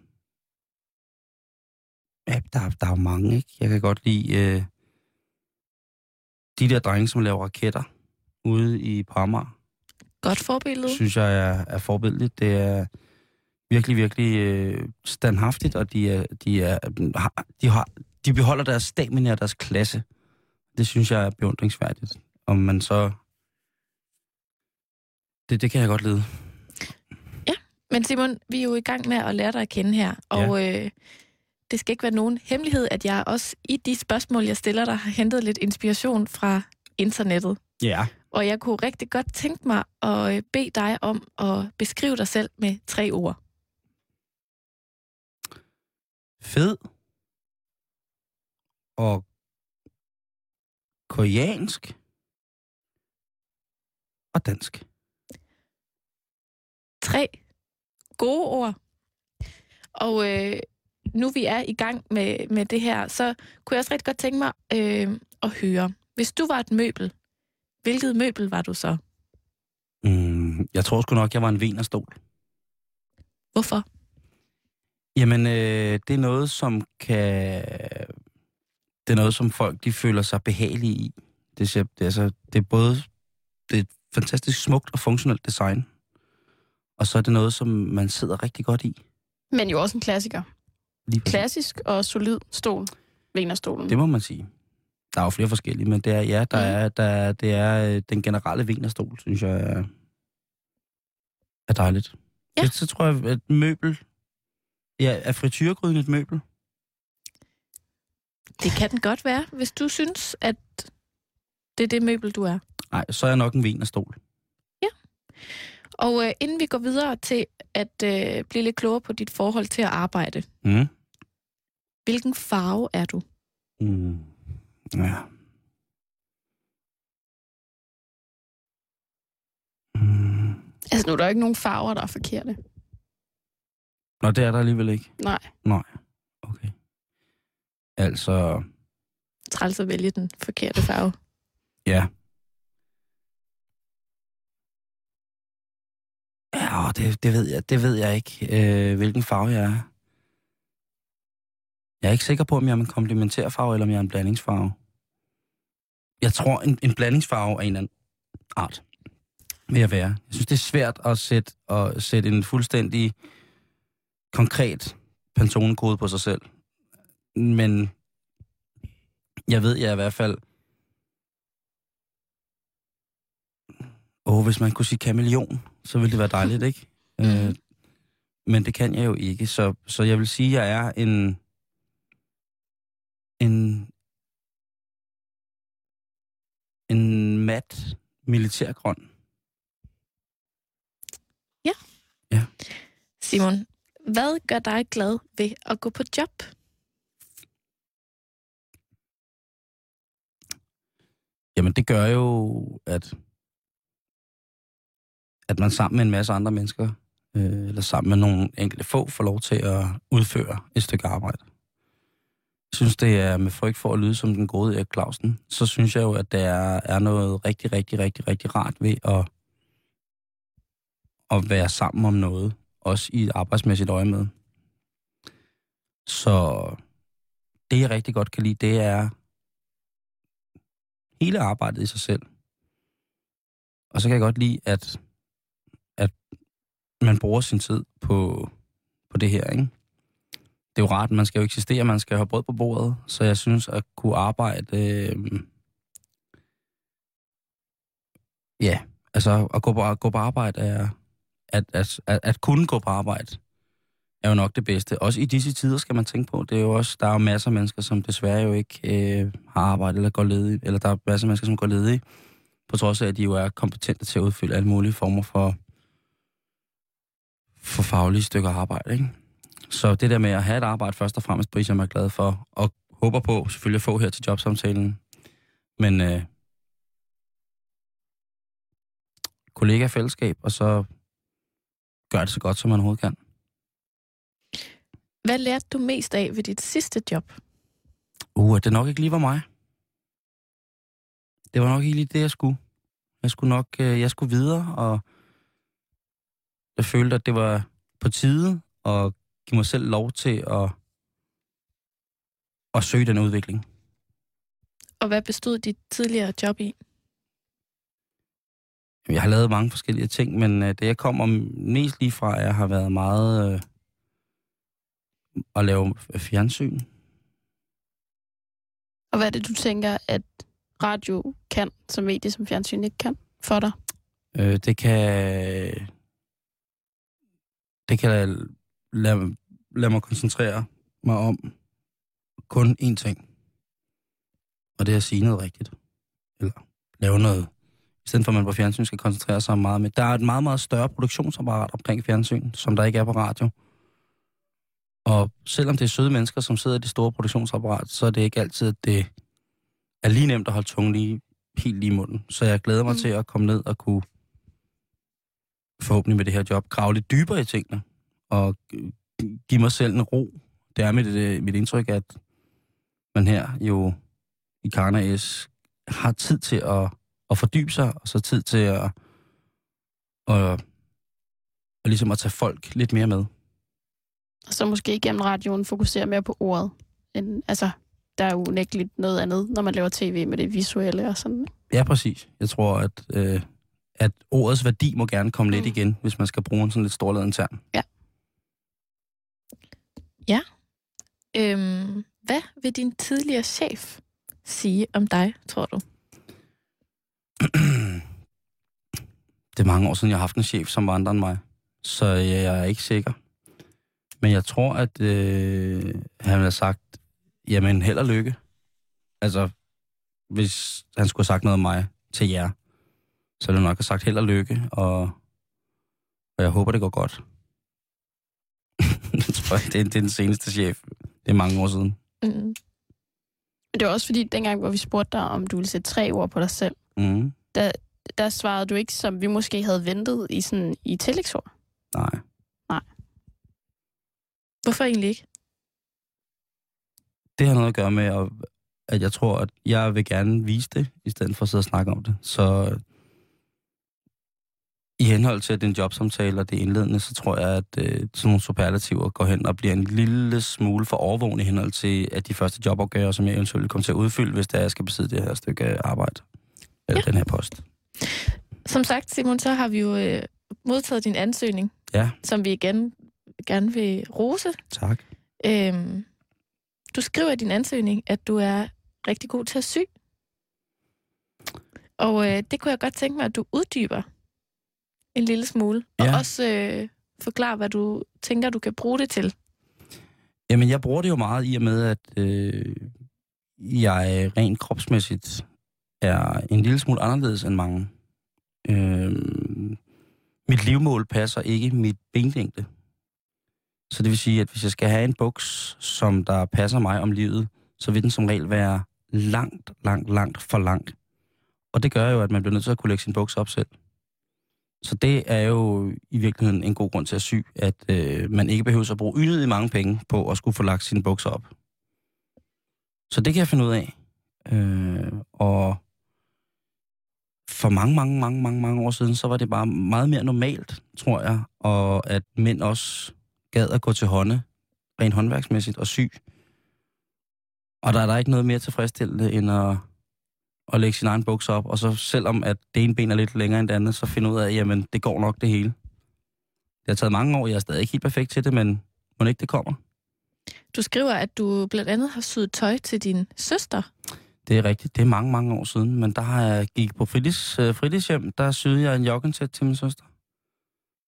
ja, der, der er jo mange, ikke? Jeg kan godt lide øh, de der drenge, som laver raketter ude i Parmar, godt forbillede. synes jeg er, er forbilledeligt. Det er virkelig, virkelig øh, standhaftigt, og de, er, de, er, de, har, de beholder deres stamina og deres klasse. Det synes jeg er beundringsværdigt. Om man så... Det, det kan jeg godt lide. Men Simon, vi er jo i gang med at lære dig at kende her, og øh, det skal ikke være nogen hemmelighed, at jeg også i de spørgsmål, jeg stiller dig, har hentet lidt inspiration fra internettet. Ja. Og jeg kunne rigtig godt tænke mig at øh, bede dig om at beskrive dig selv med tre ord. Fed. Og koreansk. Og dansk. Tre gode ord. Og øh, nu vi er i gang med, med det her, så kunne jeg også rigtig godt tænke mig øh, at høre. Hvis du var et møbel, hvilket møbel var du så? Mm, jeg tror sgu nok, jeg var en venerstol. Hvorfor? Jamen, øh, det er noget, som kan... Det er noget, som folk de føler sig behagelige i. Det, ser, det, er, altså, det er både det er et fantastisk smukt og funktionelt design. Og så er det noget, som man sidder rigtig godt i. Men jo også en klassiker. Lige. Klassisk og solid stol. Venerstolen. Det må man sige. Der er jo flere forskellige, men det er, ja, der Mm. er, der, er- det er øh, den generelle venerstol, synes jeg er, er dejligt. Ja. Det, så tror jeg, at møbel... Ja, er frityregryden et møbel? Det kan den godt være, hvis du synes, at det er det møbel, du er. Nej, så er jeg nok en venerstol. Og øh, inden vi går videre til at øh, blive lidt klogere på dit forhold til at arbejde, Mm. Hvilken farve er du? Mm. Ja. Mm. Altså, nu er der ikke nogen farver, der er forkerte. Nå, det er der alligevel ikke. Nej. Okay. Altså, Træls at vælge den forkerte farve. ja. Ja, det, det, ved jeg, det ved jeg ikke, øh, hvilken farve jeg er. Jeg er ikke sikker på, om jeg er en komplementærfarve, eller om jeg er en blandingsfarve. Jeg tror, en, en blandingsfarve af en eller anden art vil jeg være. Jeg synes, det er svært at sætte, at sætte en fuldstændig konkret Pantone-kode på sig selv. Men jeg ved, jeg er i hvert fald... Åh, oh, hvis man kunne sige kameleon, så ville det være dejligt, ikke? Mm. Øh, men det kan jeg jo ikke, så, så jeg vil sige, at jeg er en... En... En mat militærgrøn. Simon, hvad gør dig glad ved at gå på job? Jamen, det gør jo, at, at man sammen med en masse andre mennesker, øh, eller sammen med nogle enkelte få, får lov til at udføre et stykke arbejde. Synes, det er med frygt for at lyde som den gode Erik Clausen, så synes jeg jo, at der er, er noget rigtig, rigtig, rigtig, rigtig rart ved at, at være sammen om noget, også i et arbejdsmæssigt øje med. Så det, jeg rigtig godt kan lide, det er hele arbejdet i sig selv. Og så kan jeg godt lide, at, at man bruger sin tid på, på det her, ikke? Det er jo rart, man skal jo eksistere, man skal have brød på bordet, så jeg synes, at kunne arbejde... Øh, ja, altså at gå på, at gå på arbejde er... At, at, at, at kunne gå på arbejde er jo nok det bedste. Også i disse tider skal man tænke på. Det er jo også, der er jo masser af mennesker, som desværre jo ikke øh, har arbejde eller går ledige. Eller der er masser af mennesker, som går ledige, på trods af, at de jo er kompetente til at udfylde alle mulige former for, for faglige stykker arbejde. Ikke? Så det der med at have et arbejde først og fremmest, priser jeg mig glad for, og håber på selvfølgelig at få her til jobsamtalen. Men øh, kollega-fællesskab, og så gør det så godt, som man overhovedet kan. Hvad lærte du mest af ved dit sidste job? Uh, det nok ikke lige var mig. Det var nok ikke lige det, jeg skulle. Jeg skulle nok, øh, jeg skulle videre, og jeg følte, at det var på tide at give mig selv lov til at, at søge den udvikling. Og hvad bestod dit tidligere job i? Jeg har lavet mange forskellige ting, men øh, det jeg kommer mest lige fra, jeg har været meget øh, at lave fjernsyn. Og hvad er det, du tænker, at radio kan, som medie, som fjernsyn ikke kan for dig? Øh, det kan... Det kan lade, lade mig koncentrere mig om kun én ting. Og det er at sige noget rigtigt. Eller lave noget. I stedet for, at man på fjernsyn skal koncentrere sig meget med. Der er et meget, meget større produktionsapparat omkring fjernsyn, som der ikke er på radio. Og selvom det er søde mennesker, som sidder i det store produktionsapparat, så er det ikke altid, at det er lige nemt at holde tungen lige, helt lige i munden. Så jeg glæder mig mm. til at komme ned og kunne forhåbentlig med det her job grave lidt dybere i tingene. Og give mig selv en ro. Det er mit, øh, mit indtryk, at man her jo i Karna S har tid til at, at fordybe sig, og så tid til at, at, at, ligesom at tage folk lidt mere med. Og så måske igennem radioen fokusere mere på ordet. End, altså, der er jo unægteligt noget andet, når man laver tv med det visuelle og sådan. Ja, præcis. Jeg tror, at, øh, at ordets værdi må gerne komme mm. lidt igen, hvis man skal bruge en sådan lidt storladen term. Ja. Ja. Øhm, hvad vil din tidligere chef sige om dig, tror du? det er mange år siden, jeg har haft en chef, som var andre end mig. Så jeg er ikke sikker. Men jeg tror, at øh, han har sagt, jamen held og lykke. Altså, hvis han skulle have sagt noget om mig til jer, så ville han nok have sagt held og lykke, og, og jeg håber, det går godt. det tror jeg, det er, det er den seneste chef. Det er mange år siden. Mm. Det var også fordi, dengang, hvor vi spurgte dig, om du ville sætte tre ord på dig selv, mm. der, der svarede du ikke, som vi måske havde ventet i, sådan, i tillægsord. Nej. Nej. Hvorfor egentlig ikke? Det har noget at gøre med, at, at jeg tror, at jeg vil gerne vise det, i stedet for at sidde og snakke om det. Så i henhold til, at det er en jobsamtale, og det indledende, så tror jeg, at øh, sådan nogle superlativer går hen og bliver en lille smule for overvågende i henhold til, at de første jobopgaver, som jeg eventuelt kommer til at udfylde, hvis det er, jeg skal besidde det her stykke arbejde. Eller ja. den her post. Som sagt, Simon, så har vi jo øh, modtaget din ansøgning, Ja, som vi igen gerne vil rose. tak. Øhm, du skriver i din ansøgning, at du er rigtig god til at sy. Og øh, det kunne jeg godt tænke mig, at du uddyber en lille smule. Og Ja. også øh, forklare, hvad du tænker, du kan bruge det til. Jamen, jeg bruger det jo meget i og med, at øh, jeg rent kropsmæssigt er en lille smule anderledes end mange. Øh, mit livmål passer ikke mit benlængde. Så det vil sige, at hvis jeg skal have en buks, som der passer mig om livet, så vil den som regel være langt, langt, langt for langt. Og det gør jo, at man bliver nødt til at kunne lægge sin buks op selv. Så det er jo i virkeligheden en god grund til at sy, at øh, man ikke behøver at bruge unødigt mange penge på at skulle få lagt sine bukser op. Så det kan jeg finde ud af. Øh, og for mange, mange, mange, mange, mange år siden, så var det bare meget mere normalt, tror jeg, og at mænd også gad at gå til hånde, rent håndværksmæssigt, og sy. Og der er der ikke noget mere tilfredsstillende, end at, at lægge sin egen bukser op, og så selvom at det ene ben er lidt længere end det andet, så finde ud af, jamen, det går nok det hele. Det har taget mange år, jeg er stadig ikke helt perfekt til det, men må ikke det kommer. Du skriver, at du blandt andet har syet tøj til din søster. Det er rigtigt. Det er mange, mange år siden. Men der har jeg gik på fritids, øh, fritidshjem, der syede jeg en joggensæt til min søster.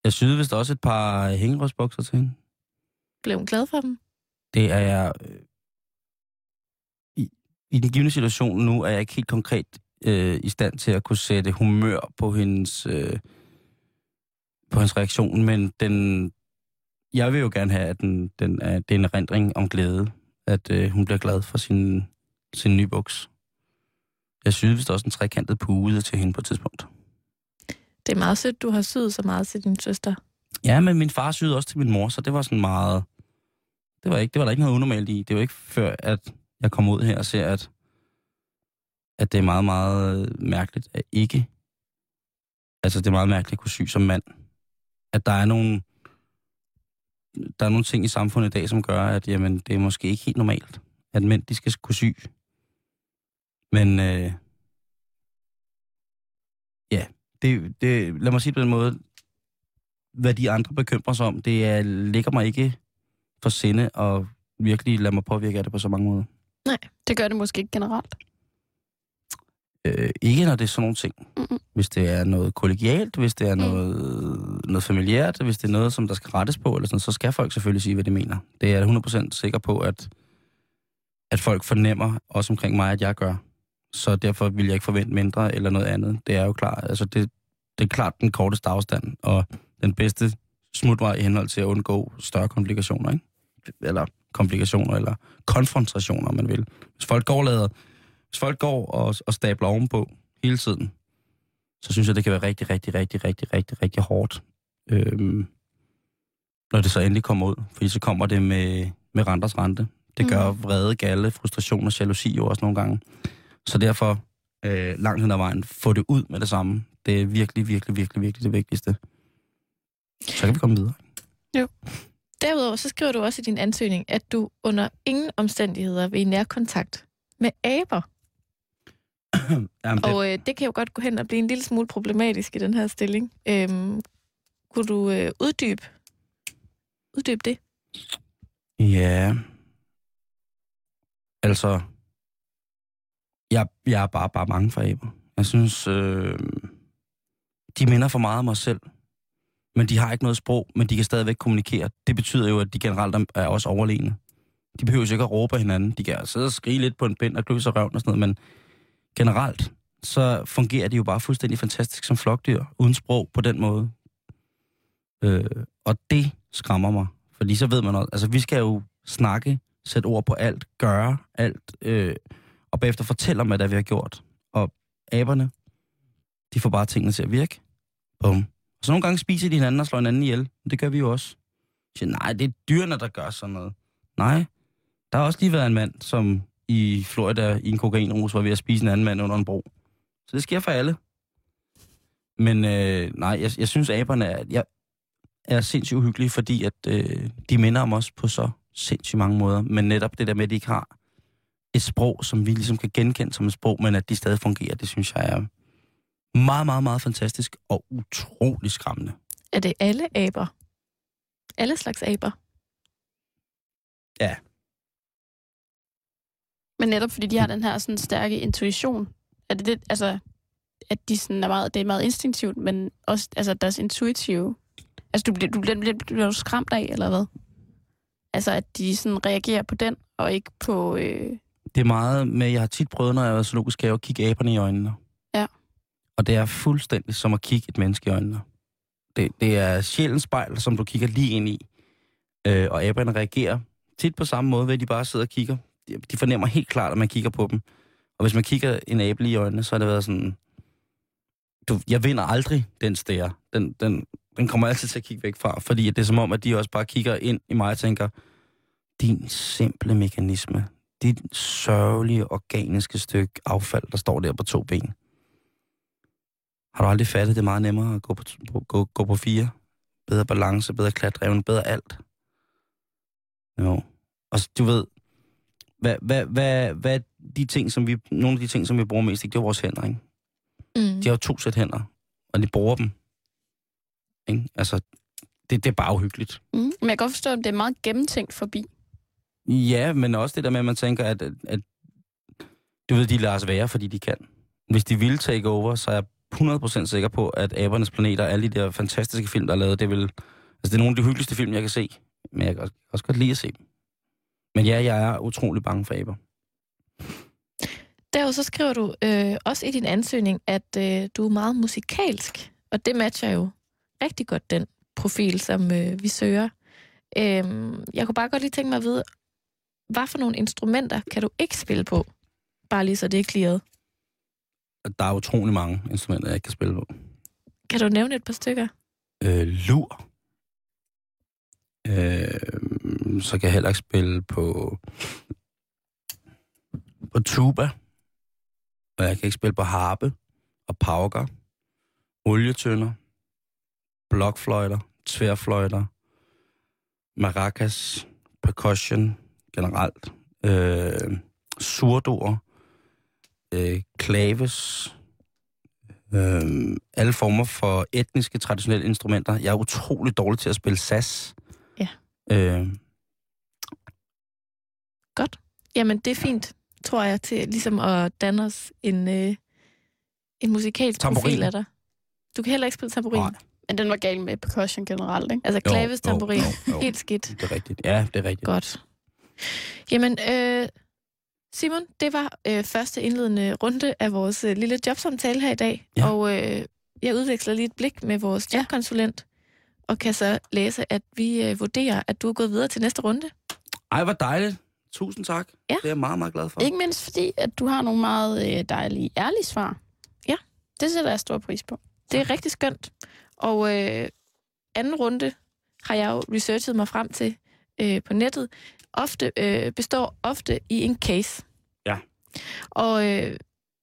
Jeg syede vist også et par hængerødsbukser til hende. Blev hun glad for dem? Det er jeg... I, den givende situation nu er jeg ikke helt konkret øh, i stand til at kunne sætte humør på hendes, øh, på hendes reaktion, men den, jeg vil jo gerne have, at den, den er, det er en erindring om glæde, at øh, hun bliver glad for sin, sin nye buks. Jeg synes vist også en trekantet pude til hende på et tidspunkt. Det er meget sødt, du har syet så meget til din søster. Ja, men min far syede også til min mor, så det var sådan meget... Det var, ikke, det var der ikke noget unormalt i. Det var ikke før, at jeg kommer ud her og ser, at, at det er meget, meget mærkeligt at ikke... Altså, det er meget mærkeligt at kunne sy som mand. At der er nogle... Der er nogle ting i samfundet i dag, som gør, at jamen, det er måske ikke helt normalt, at mænd de skal kunne sy. Men øh, ja, det, det, lad mig sige på den måde, hvad de andre bekymrer sig om, det er, ligger mig ikke for sinde og virkelig lade mig påvirke af det på så mange måder. Nej, det gør det måske ikke generelt. Øh, ikke når det er sådan nogle ting. Mm-mm. Hvis det er noget kollegialt, hvis det er noget, noget familiært, hvis det er noget, som der skal rettes på, eller sådan, så skal folk selvfølgelig sige, hvad de mener. Det er jeg 100% sikker på, at, at folk fornemmer også omkring mig, at jeg gør. Så derfor vil jeg ikke forvente mindre eller noget andet. Det er jo klart, altså det, det er klart den korteste afstand, og den bedste smutvej i henhold til at undgå større komplikationer, ikke? Eller komplikationer, eller konfrontationer, om man vil. Hvis folk går, lader, hvis folk går og, og stabler ovenpå hele tiden, så synes jeg, det kan være rigtig, rigtig, rigtig, rigtig, rigtig, rigtig hårdt, øhm, når det så endelig kommer ud. Fordi så kommer det med, med renters rente. Det gør Mm. vrede, galle, frustration og jalousi jo også nogle gange. Så derfor, øh, langt hen ad vejen, få det ud med det samme. Det er virkelig, virkelig, virkelig, virkelig det vigtigste. Så kan vi komme videre. Derudover så skriver du også i din ansøgning, at du under ingen omstændigheder vil i nærkontakt med aber. Jamen, det, Og øh, det kan jo godt gå hen og blive en lille smule problematisk i den her stilling. Øhm, kunne du øh, uddybe, uddybe det? Ja. Altså, jeg, jeg er bare, bare mange for aber. Jeg synes, øh, de minder for meget om mig selv. Men de har ikke noget sprog, men de kan stadigvæk kommunikere. Det betyder jo, at de generelt er- også overlegne. De behøver jo ikke at råbe af hinanden. De kan sidde og skrige lidt på en pind og kløse og røven og sådan noget, men generelt, så fungerer de jo bare fuldstændig fantastisk som flokdyr, uden sprog på den måde. Øh, og det skræmmer mig, fordi så ved man også, altså vi skal jo snakke, sætte ord på alt, gøre alt, øh, og bagefter fortælle om, hvad det vi har gjort. Og aberne, de får bare tingene til at virke. Bum. Og så nogle gange spiser de hinanden og slår hinanden ihjel. Det gør vi jo også. Jeg siger, nej, det er dyrene, der gør sådan noget. Nej, der har også lige været en mand, som i Florida i en kokainrus var ved at spise en anden mand under en bro. Så det sker for alle. Men øh, nej, jeg, jeg synes, aberne er, jeg, er sindssygt uhyggelige, fordi at, øh, de minder om os på så sindssygt mange måder. Men netop det der med, at de ikke har et sprog, som vi ligesom kan genkende som et sprog, men at de stadig fungerer, det synes jeg er meget, meget, meget fantastisk og utrolig skræmmende. Er det alle aber? Alle slags aber? Ja. Men netop fordi de har den her sådan stærke intuition, er det det, altså, at de sådan er meget, det er meget instinktivt, men også altså, deres intuitive... Altså, du bliver, du, bliver, bliver, bliver du skræmt af, eller hvad? Altså, at de sådan reagerer på den, og ikke på... Øh... Det er meget med, jeg har tit prøvet, når jeg været zoologisk have, at kigge aberne i øjnene. Og det er fuldstændig som at kigge et menneske i øjnene. Det, det er sjælens spejl, som du kigger lige ind i. Øh, og aberne reagerer tit på samme måde, ved at de bare sidder og kigger. De, de fornemmer helt klart, at man kigger på dem. Og hvis man kigger en abe i øjnene, så har det været sådan... Du, jeg vinder aldrig den stære. Den, den, den kommer altid til at kigge væk fra, fordi det er som om, at de også bare kigger ind i mig og tænker, din simple mekanisme, dit sørgelige, organiske stykke affald, der står der på to ben. Har du aldrig fattet, det er meget nemmere at gå på, på, gå, gå på fire? Bedre balance, bedre klatreven, bedre alt. Jo. Og du ved, hvad, hvad, hvad, hvad de ting, som vi, nogle af de ting, som vi bruger mest, ikke, det er vores hænder, ikke? Mm. De har jo to sæt hænder, og de bruger dem. Ikke? Altså, det, det er bare uhyggeligt. Mm. Men jeg kan godt forstå, at det er meget gennemtænkt forbi. Ja, men også det der med, at man tænker, at, at, du ved, de lader os være, fordi de kan. Hvis de ville take over, så er 100% sikker på, at Abernes Planeter, alle de der fantastiske film, der er lavet, det vil... Altså, det er nogle af de hyggeligste film, jeg kan se. Men jeg kan også, også godt lide at se dem. Men ja, jeg er utrolig bange for aber. Derudover så skriver du øh, også i din ansøgning, at øh, du er meget musikalsk, og det matcher jo rigtig godt den profil, som øh, vi søger. Øh, jeg kunne bare godt lige tænke mig at vide, hvad for nogle instrumenter kan du ikke spille på? Bare lige så det er clearet. Der er utrolig mange instrumenter, jeg ikke kan spille på. Kan du nævne et par stykker? Øh, lur. Øh, så kan jeg heller ikke spille på, på tuba. Og jeg kan ikke spille på harpe og pauker, olietønder, blokfløjter, tværfløjter, maracas, percussion generelt, øh, surdoer, øh, klaves, øh, alle former for etniske, traditionelle instrumenter. Jeg er utrolig dårlig til at spille sas. Ja. Øh, Godt. Jamen, det er fint, tror jeg, til ligesom at danne os en, øh, en musikalsk Tamburin. profil af dig. Du kan heller ikke spille tamburin. Nej. Men den var gal med percussion generelt, ikke? Altså klaves jo, tamburin. jo, jo. Helt skidt. det er rigtigt. Ja, det er rigtigt. Godt. Jamen, øh, Simon, det var øh, første indledende runde af vores øh, lille jobsamtale her i dag. Ja. Og øh, jeg udveksler lige et blik med vores Ja. jobkonsulent, og kan så læse, at vi øh, vurderer, at du er gået videre til næste runde. Ej, hvor dejligt. Tusind tak. Ja. Det er jeg meget, meget glad for. Ikke mindst fordi, at du har nogle meget øh, dejlige, ærlige svar. Ja. Det sætter jeg stor pris på. Det er rigtig skønt. Og øh, anden runde har jeg jo researchet mig frem til øh, på nettet. Ofte øh, består ofte i en case. Ja. Og øh,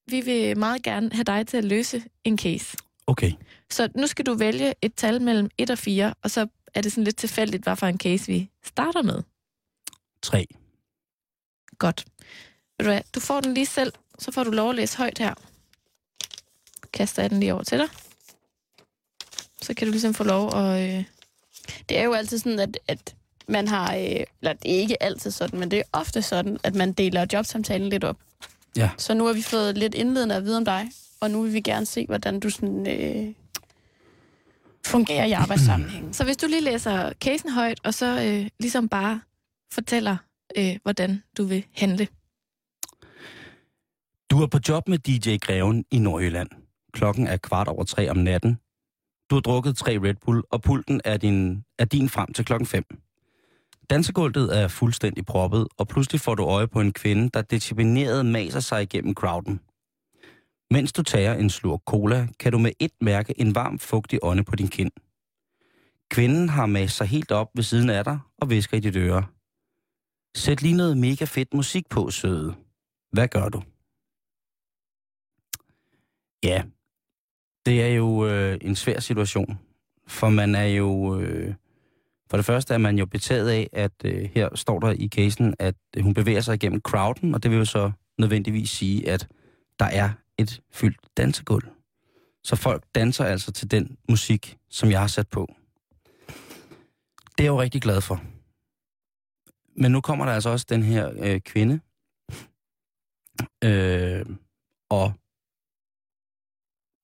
vi vil meget gerne have dig til at løse en case. Okay. Så nu skal du vælge et tal mellem 1 og 4, og så er det sådan lidt tilfældigt, hvad for en case vi starter med. Tre. Godt. Ved du hvad, du får den lige selv, så får du lov at læse højt her. Kaster jeg den lige over til dig. Så kan du ligesom få lov at... Øh... Det er jo altid sådan, at, at man har... Øh, eller det er ikke altid sådan, men det er ofte sådan, at man deler jobsamtalen lidt op. Ja. Så nu har vi fået lidt indledende at vide om dig, og nu vil vi gerne se, hvordan du sådan, øh, fungerer i arbejdssammenhængen. Så hvis du lige læser casen højt, og så øh, ligesom bare fortæller, øh, hvordan du vil handle. Du er på job med DJ Greven i Nordjylland. Klokken er kvart over tre om natten. Du har drukket tre Red Bull, og pulten er din, er din frem til klokken 5. Dansegulvet er fuldstændig proppet, og pludselig får du øje på en kvinde, der disciplineret maser sig igennem crowden. Mens du tager en slurk cola, kan du med et mærke en varm, fugtig ånde på din kind. Kvinden har masset sig helt op ved siden af dig og visker i dit øre. Sæt lige noget mega fedt musik på, søde. Hvad gør du? Ja, Det er jo øh, en svær situation, for man er jo... Øh, for det første er man jo betaget af, at øh, her står der i casen, at øh, hun bevæger sig igennem crowden, og det vil jo så nødvendigvis sige, at der er et fyldt dansegulv. Så folk danser altså til den musik, som jeg har sat på. Det er jeg jo rigtig glad for. Men nu kommer der altså også den her øh, kvinde, øh, og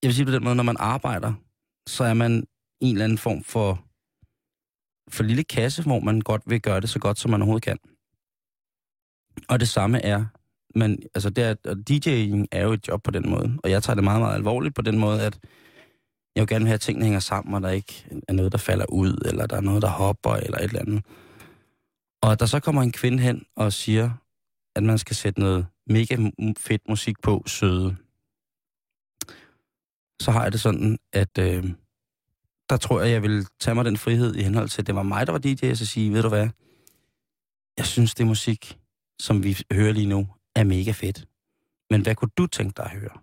jeg vil sige på den måde, når man arbejder, så er man en eller anden form for, for lille kasse, hvor man godt vil gøre det så godt, som man overhovedet kan. Og det samme er, man, altså det er, og DJ'ing er jo et job på den måde, og jeg tager det meget, meget alvorligt på den måde, at jeg vil gerne have, at tingene hænger sammen, og der ikke er noget, der falder ud, eller der er noget, der hopper, eller et eller andet. Og der så kommer en kvinde hen og siger, at man skal sætte noget mega fedt musik på, søde, så har jeg det sådan, at øh, der tror jeg, jeg ville tage mig den frihed i henhold til, at det var mig, der var DJ, og så sige, ved du hvad, jeg synes, det musik, som vi hører lige nu, er mega fedt. Men hvad kunne du tænke dig at høre?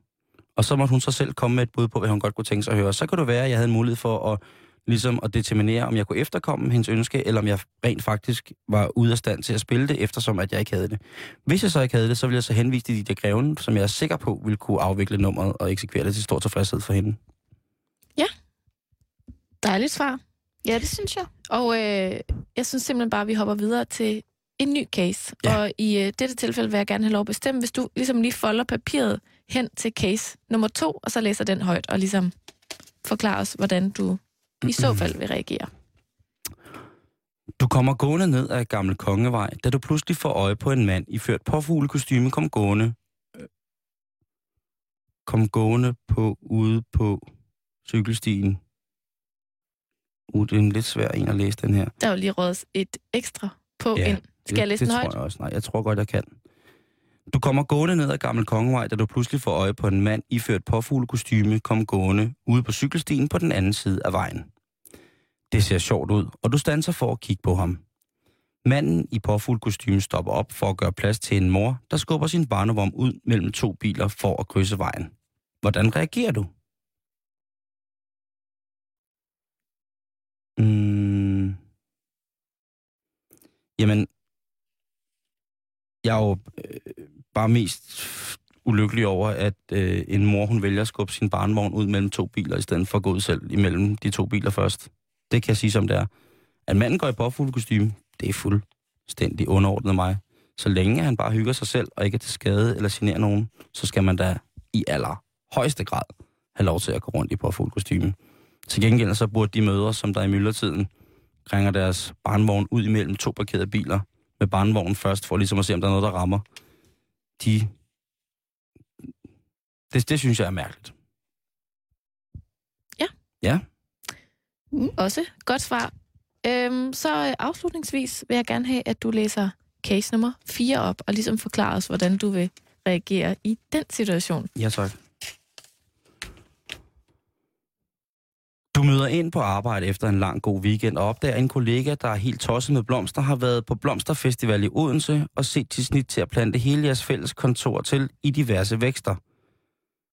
Og så måtte hun så selv komme med et bud på, hvad hun godt kunne tænke sig at høre. Så kunne det være, at jeg havde en mulighed for at, ligesom at determinere, om jeg kunne efterkomme hendes ønske, eller om jeg rent faktisk var ude af stand til at spille det, eftersom at jeg ikke havde det. Hvis jeg så ikke havde det, så ville jeg så henvise til de greven, som jeg er sikker på ville kunne afvikle nummeret og eksekvere det til stor tilfredshed for hende. Ja. Dejligt svar. Ja, det synes jeg. Og øh, jeg synes simpelthen bare, at vi hopper videre til en ny case. Ja. Og i øh, dette tilfælde vil jeg gerne have lov at bestemme, hvis du ligesom lige folder papiret hen til case nummer to, og så læser den højt, og ligesom forklarer os, hvordan du i så fald vil reagere. Du kommer gående ned ad Gamle Kongevej, da du pludselig får øje på en mand i ført påfuglekostyme kom gående kom gående på ude på cykelstien. Uh, det er en lidt svær en at læse, den her. Der er jo lige rådet et ekstra på Ja, ind. Skal jeg læse det den tror højt? jeg også. Nej, jeg tror godt, jeg kan. Du kommer gående ned ad Gammel Kongevej, da du pludselig får øje på en mand iført påfuglekostyme kom gående ude på cykelstien på den anden side af vejen. Det ser sjovt ud, og du standser for at kigge på ham. Manden i påfuglekostyme stopper op for at gøre plads til en mor, der skubber sin barnevogn ud mellem to biler for at krydse vejen. Hvordan reagerer du? Mm. Jamen, jeg er jo øh, bare mest ulykkelig over, at øh, en mor, hun vælger at skubbe sin barnevogn ud mellem to biler, i stedet for at gå ud selv imellem de to biler først. Det kan jeg sige som det er. At manden går i påfuglekostyme, det er fuldstændig underordnet mig. Så længe han bare hygger sig selv, og ikke er til skade eller generer nogen, så skal man da i aller højeste grad have lov til at gå rundt i påfuglekostyme. Til gengæld så burde de mødre, som der i myldretiden krænger deres barnvogn ud imellem to parkerede biler, med barnvognen først, for ligesom at se, om der er noget, der rammer. De... Det, det synes jeg er mærkeligt. Ja. Ja. Mm, også godt svar. Øhm, så øh, afslutningsvis vil jeg gerne have, at du læser case nummer 4 op, og ligesom forklarer os, hvordan du vil reagere i den situation. Ja, tak. Du møder ind på arbejde efter en lang god weekend og opdager en kollega, der er helt tosset med blomster, har været på Blomsterfestival i Odense og set til snit til at plante hele jeres fælles kontor til i diverse vækster.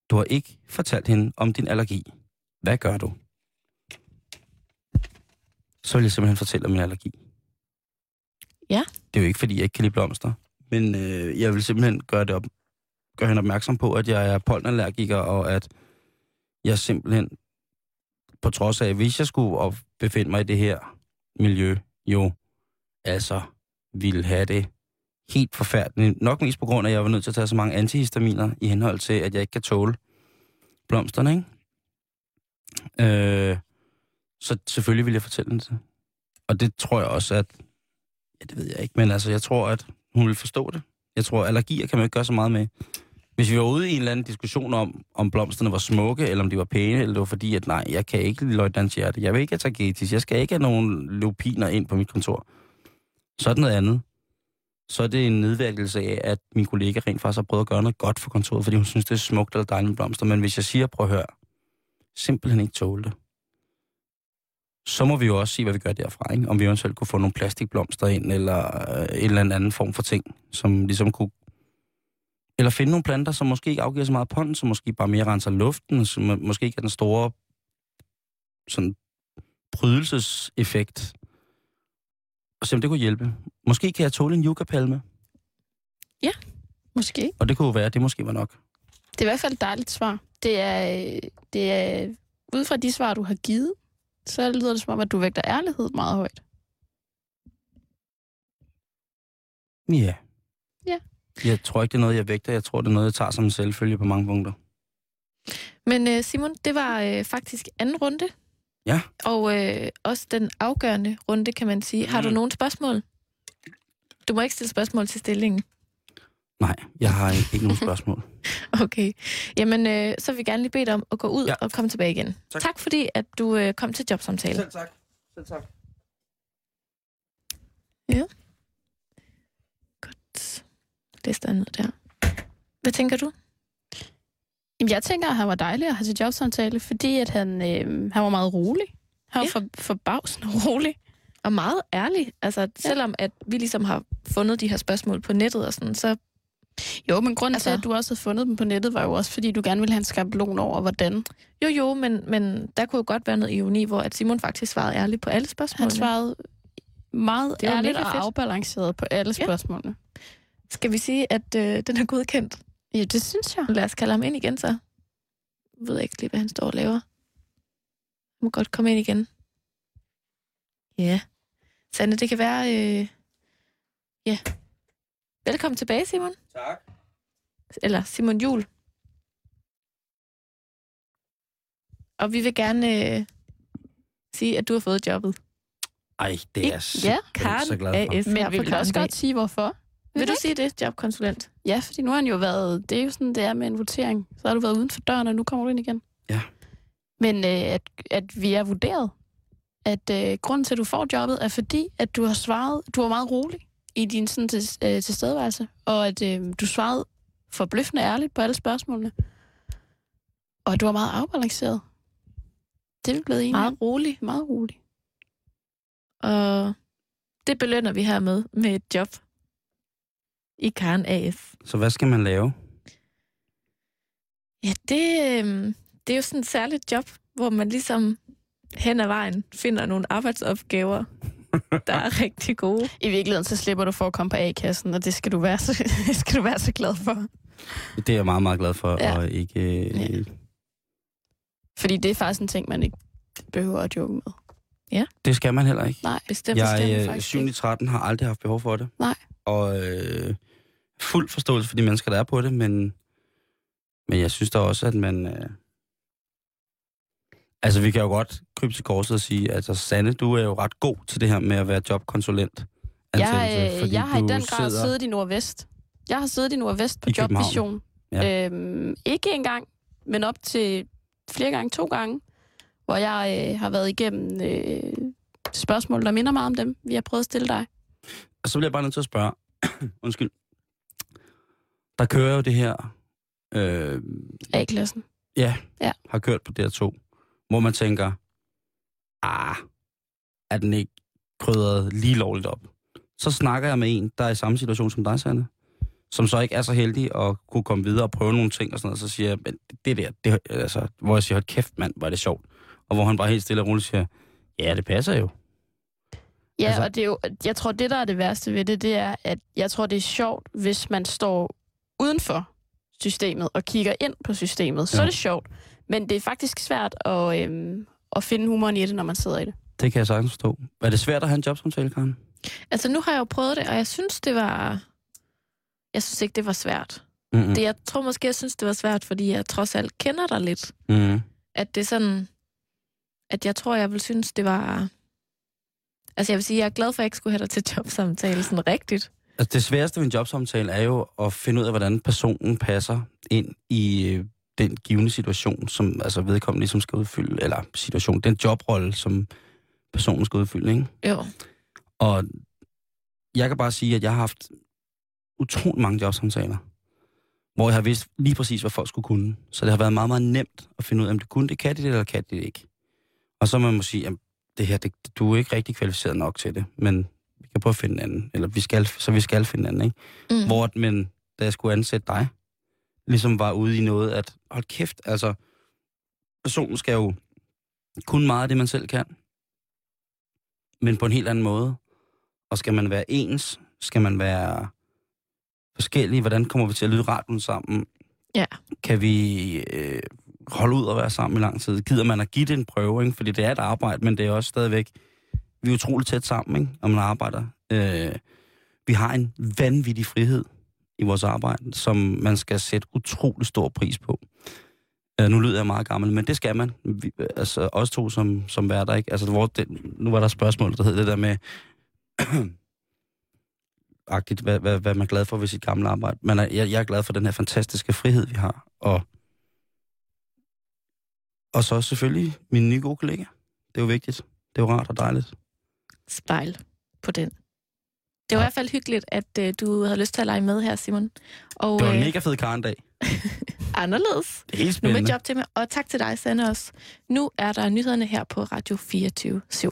Du har ikke fortalt hende om din allergi. Hvad gør du? Så vil jeg simpelthen fortælle om min allergi. Ja. Det er jo ikke, fordi jeg ikke kan lide blomster, men øh, jeg vil simpelthen gøre, det op, gøre hende opmærksom på, at jeg er pollenallergiker, og at jeg simpelthen, på trods af, hvis jeg skulle befinde mig i det her miljø, jo altså ville have det helt forfærdeligt. Nok mest på grund af, at jeg var nødt til at tage så mange antihistaminer i henhold til, at jeg ikke kan tåle blomsterne, ikke? Øh, så selvfølgelig vil jeg fortælle hende det. Og det tror jeg også, at... Ja, det ved jeg ikke, men altså, jeg tror, at hun vil forstå det. Jeg tror, allergier kan man ikke gøre så meget med. Hvis vi var ude i en eller anden diskussion om, om blomsterne var smukke, eller om de var pæne, eller det var fordi, at nej, jeg kan ikke lide løjtnants hjerte. Jeg vil ikke have tagetis. Jeg skal ikke have nogen lupiner ind på mit kontor. Så er det noget andet. Så er det en nedværkelse af, at min kollega rent faktisk har prøvet at gøre noget godt for kontoret, fordi hun synes, det er smukt eller dejligt med blomster. Men hvis jeg siger, prøv at høre, simpelthen ikke tåle det, så må vi jo også se, hvad vi gør derfra. Ikke? Om vi eventuelt kunne få nogle plastikblomster ind, eller øh, en eller anden form for ting, som ligesom kunne eller finde nogle planter, som måske ikke afgiver så meget pollen, som måske bare mere renser luften, som må- måske ikke er den store sådan prydelseseffekt. Og se om det kunne hjælpe. Måske kan jeg tåle en yucca-palme, Måske. og det kunne jo være, det måske var nok. Det er i hvert fald et dejligt svar. Det er, øh, det er ud fra de svar, du har givet, så lyder det som om, at du vægter ærlighed meget højt. Ja. Jeg tror ikke, det er noget, jeg vægter. Jeg tror, det er noget, jeg tager som en selvfølge på mange punkter. Men øh, Simon, det var øh, faktisk anden runde. Ja. Og øh, også den afgørende runde, kan man sige. Har du Mm. nogle spørgsmål? Du må ikke stille spørgsmål til stillingen. Nej, jeg har ikke nogen spørgsmål. Okay. Jamen, øh, så vil vi gerne lige bede dig om at gå ud Ja. og komme tilbage igen. Tak. Tak, fordi, at du øh, kom til jobsamtale. Selv tak. Selv tak. Godt. Ned der. Hvad tænker du? Jamen, jeg tænker, at han var dejlig at have til jobsamtale, fordi at han, øh, han var meget rolig. Han var Ja. for, forbavsende rolig. Og meget ærlig. Altså, selvom at vi ligesom har fundet de her spørgsmål på nettet og sådan, så Jo, men grunden altså... Til, at du også havde fundet dem på nettet, var jo også, fordi du gerne ville have en skabelon over, hvordan jo jo, men, men der kunne jo godt være noget ironi, hvor at Simon faktisk svarede ærligt på alle spørgsmål. han svarede meget Det ærligt og fedt. afbalanceret på alle Ja. Skal vi sige, at øh, den er godkendt? Ja, det synes jeg. Lad os kalde ham ind igen, så. Jeg ved ikke lige, hvad han står og laver. Han må godt komme ind igen. Ja. Sande, det kan være... Øh... Ja. Velkommen tilbage, Simon. Tak. Eller Simon Jul. Og vi vil gerne øh, sige, at du har fået jobbet. Ej, det er jeg Ja, simpelthen så glad for. AS Men vi vil også godt sige, hvorfor. Vil du sige det, jobkonsulent? Ja, fordi nu har han jo været... Det er jo sådan, det er med en votering. Så har du været uden for døren, og nu kommer du ind igen. Ja. Men øh, at, at vi er vurderet, at øh, grunden til, at du får jobbet, er fordi, at du har svaret... Du var meget rolig i din sådan, til, øh, tilstedeværelse, og at øh, du svarede forbløffende ærligt på alle spørgsmålene. Og at du var meget afbalanceret. Det er vi blevet enige Meget rolig. Meget rolig. Og det belønner vi her med med et job i Karen AF. Så hvad skal man lave? Ja, det, øh, det er jo sådan et særligt job, hvor man ligesom hen ad vejen finder nogle arbejdsopgaver, der er rigtig gode. I virkeligheden, så slipper du for at komme på A-kassen, og det skal du være så, det skal du være så glad for. Det er jeg meget, meget glad for, Ja. og ikke... Øh, Ja. Fordi det er faktisk en ting, man ikke behøver at joke med. Det skal man heller ikke. Nej, Bestemt. det skal man Jeg øh, faktisk 7. 13 har aldrig haft behov for det. Nej. Og øh, fuld forståelse for de mennesker, der er på det, men, men jeg synes da også, at man... Øh, altså, vi kan jo godt krybe til korset og sige, altså, Sanne, du er jo ret god til det her med at være jobkonsulent. Jeg, øh, jeg har i den grad sidder- siddet i Nordvest. Jeg har siddet i Nordvest på I. Jobvision. Ja. Øhm, ikke engang, men op til flere gange, to gange, hvor jeg øh, har været igennem øh, spørgsmål, der minder meget om dem, vi har prøvet at stille dig. Og så bliver jeg bare nødt til at spørge. Undskyld. Der kører jo det her... Øh, A-klassen. ja, Ja. har kørt på DR2, hvor man tænker, ah, er den ikke krydret lige lovligt op? Så snakker jeg med en, der er i samme situation som dig, Sande, som så ikke er så heldig at kunne komme videre og prøve nogle ting og sådan noget, så siger jeg, men det der, det, altså, hvor jeg siger, hold kæft mand, hvor er det sjovt. Og hvor han bare helt stille og roligt siger, ja, det passer jo. Ja, altså, og det er jo, jeg tror, det, der er det værste ved det, det er, at jeg tror, det er sjovt, hvis man står uden for systemet og kigger ind på systemet. Så Ja. er det sjovt. Men det er faktisk svært at, øhm, at finde humoren i det, når man sidder i det. Det kan jeg sagtens forstå. Er det svært at have en jobsamtale, Karen? Altså, nu har jeg jo prøvet det, og jeg synes, det var... Jeg synes ikke, det var svært. Mm-hmm. Det, jeg tror måske, jeg synes, det var svært, fordi jeg trods alt kender dig lidt. Mm-hmm. At det er sådan... At jeg tror, jeg vil synes, det var... Altså, jeg vil sige, jeg er glad for, at jeg ikke skulle have dig til jobsamtale sådan rigtigt. Altså det sværeste ved en jobsamtale er jo at finde ud af, hvordan personen passer ind i øh, den givende situation, som altså vedkommende ligesom skal udfylde, eller situation, den jobrolle, som personen skal udfylde, ikke? Jo. Og jeg kan bare sige, at jeg har haft utrolig mange jobsamtaler, hvor jeg har vidst lige præcis, hvad folk skulle kunne. Så det har været meget, meget nemt at finde ud af, om det kunne det, kan de det, eller kan de det ikke. Og så må man sige, at det her, det, du er ikke rigtig kvalificeret nok til det, men vi kan prøve at finde en anden, eller vi skal, så vi skal finde en anden, ikke? Mm. Hvor, men da jeg skulle ansætte dig, ligesom var ude i noget, at hold kæft, altså, personen skal jo kun meget af det, man selv kan, men på en helt anden måde. Og skal man være ens? Skal man være forskellige? Hvordan kommer vi til at lyde radioen sammen? Ja. Kan vi øh, holde ud og være sammen i lang tid? Gider man at give det en prøve? Ikke? Fordi det er et arbejde, men det er også stadigvæk... Vi er utroligt tæt sammen, ikke? når man arbejder. Øh, vi har en vanvittig frihed i vores arbejde, som man skal sætte utrolig stor pris på. Øh, nu lyder jeg meget gammel, men det skal man. Vi, altså os to som, som værter, ikke? Altså, hvor det, nu var der spørgsmål, der hed det der med... agtigt, hvad, hvad, hvad man er glad for ved sit gamle arbejde. Men jeg, jeg er glad for den her fantastiske frihed, vi har. Og, og så selvfølgelig mine nye gode kollegaer. Det er jo vigtigt. Det er jo rart og dejligt. Spejl på den. Det var ja. i hvert fald hyggeligt, at uh, du havde lyst til at lege med her, Simon. Og, Det var en øh, mega fed karndag. anderledes. Det er helt Nu med spændende. job til mig. Og tak til dig, Sanne, også. Nu er der nyhederne her på Radio 24 7.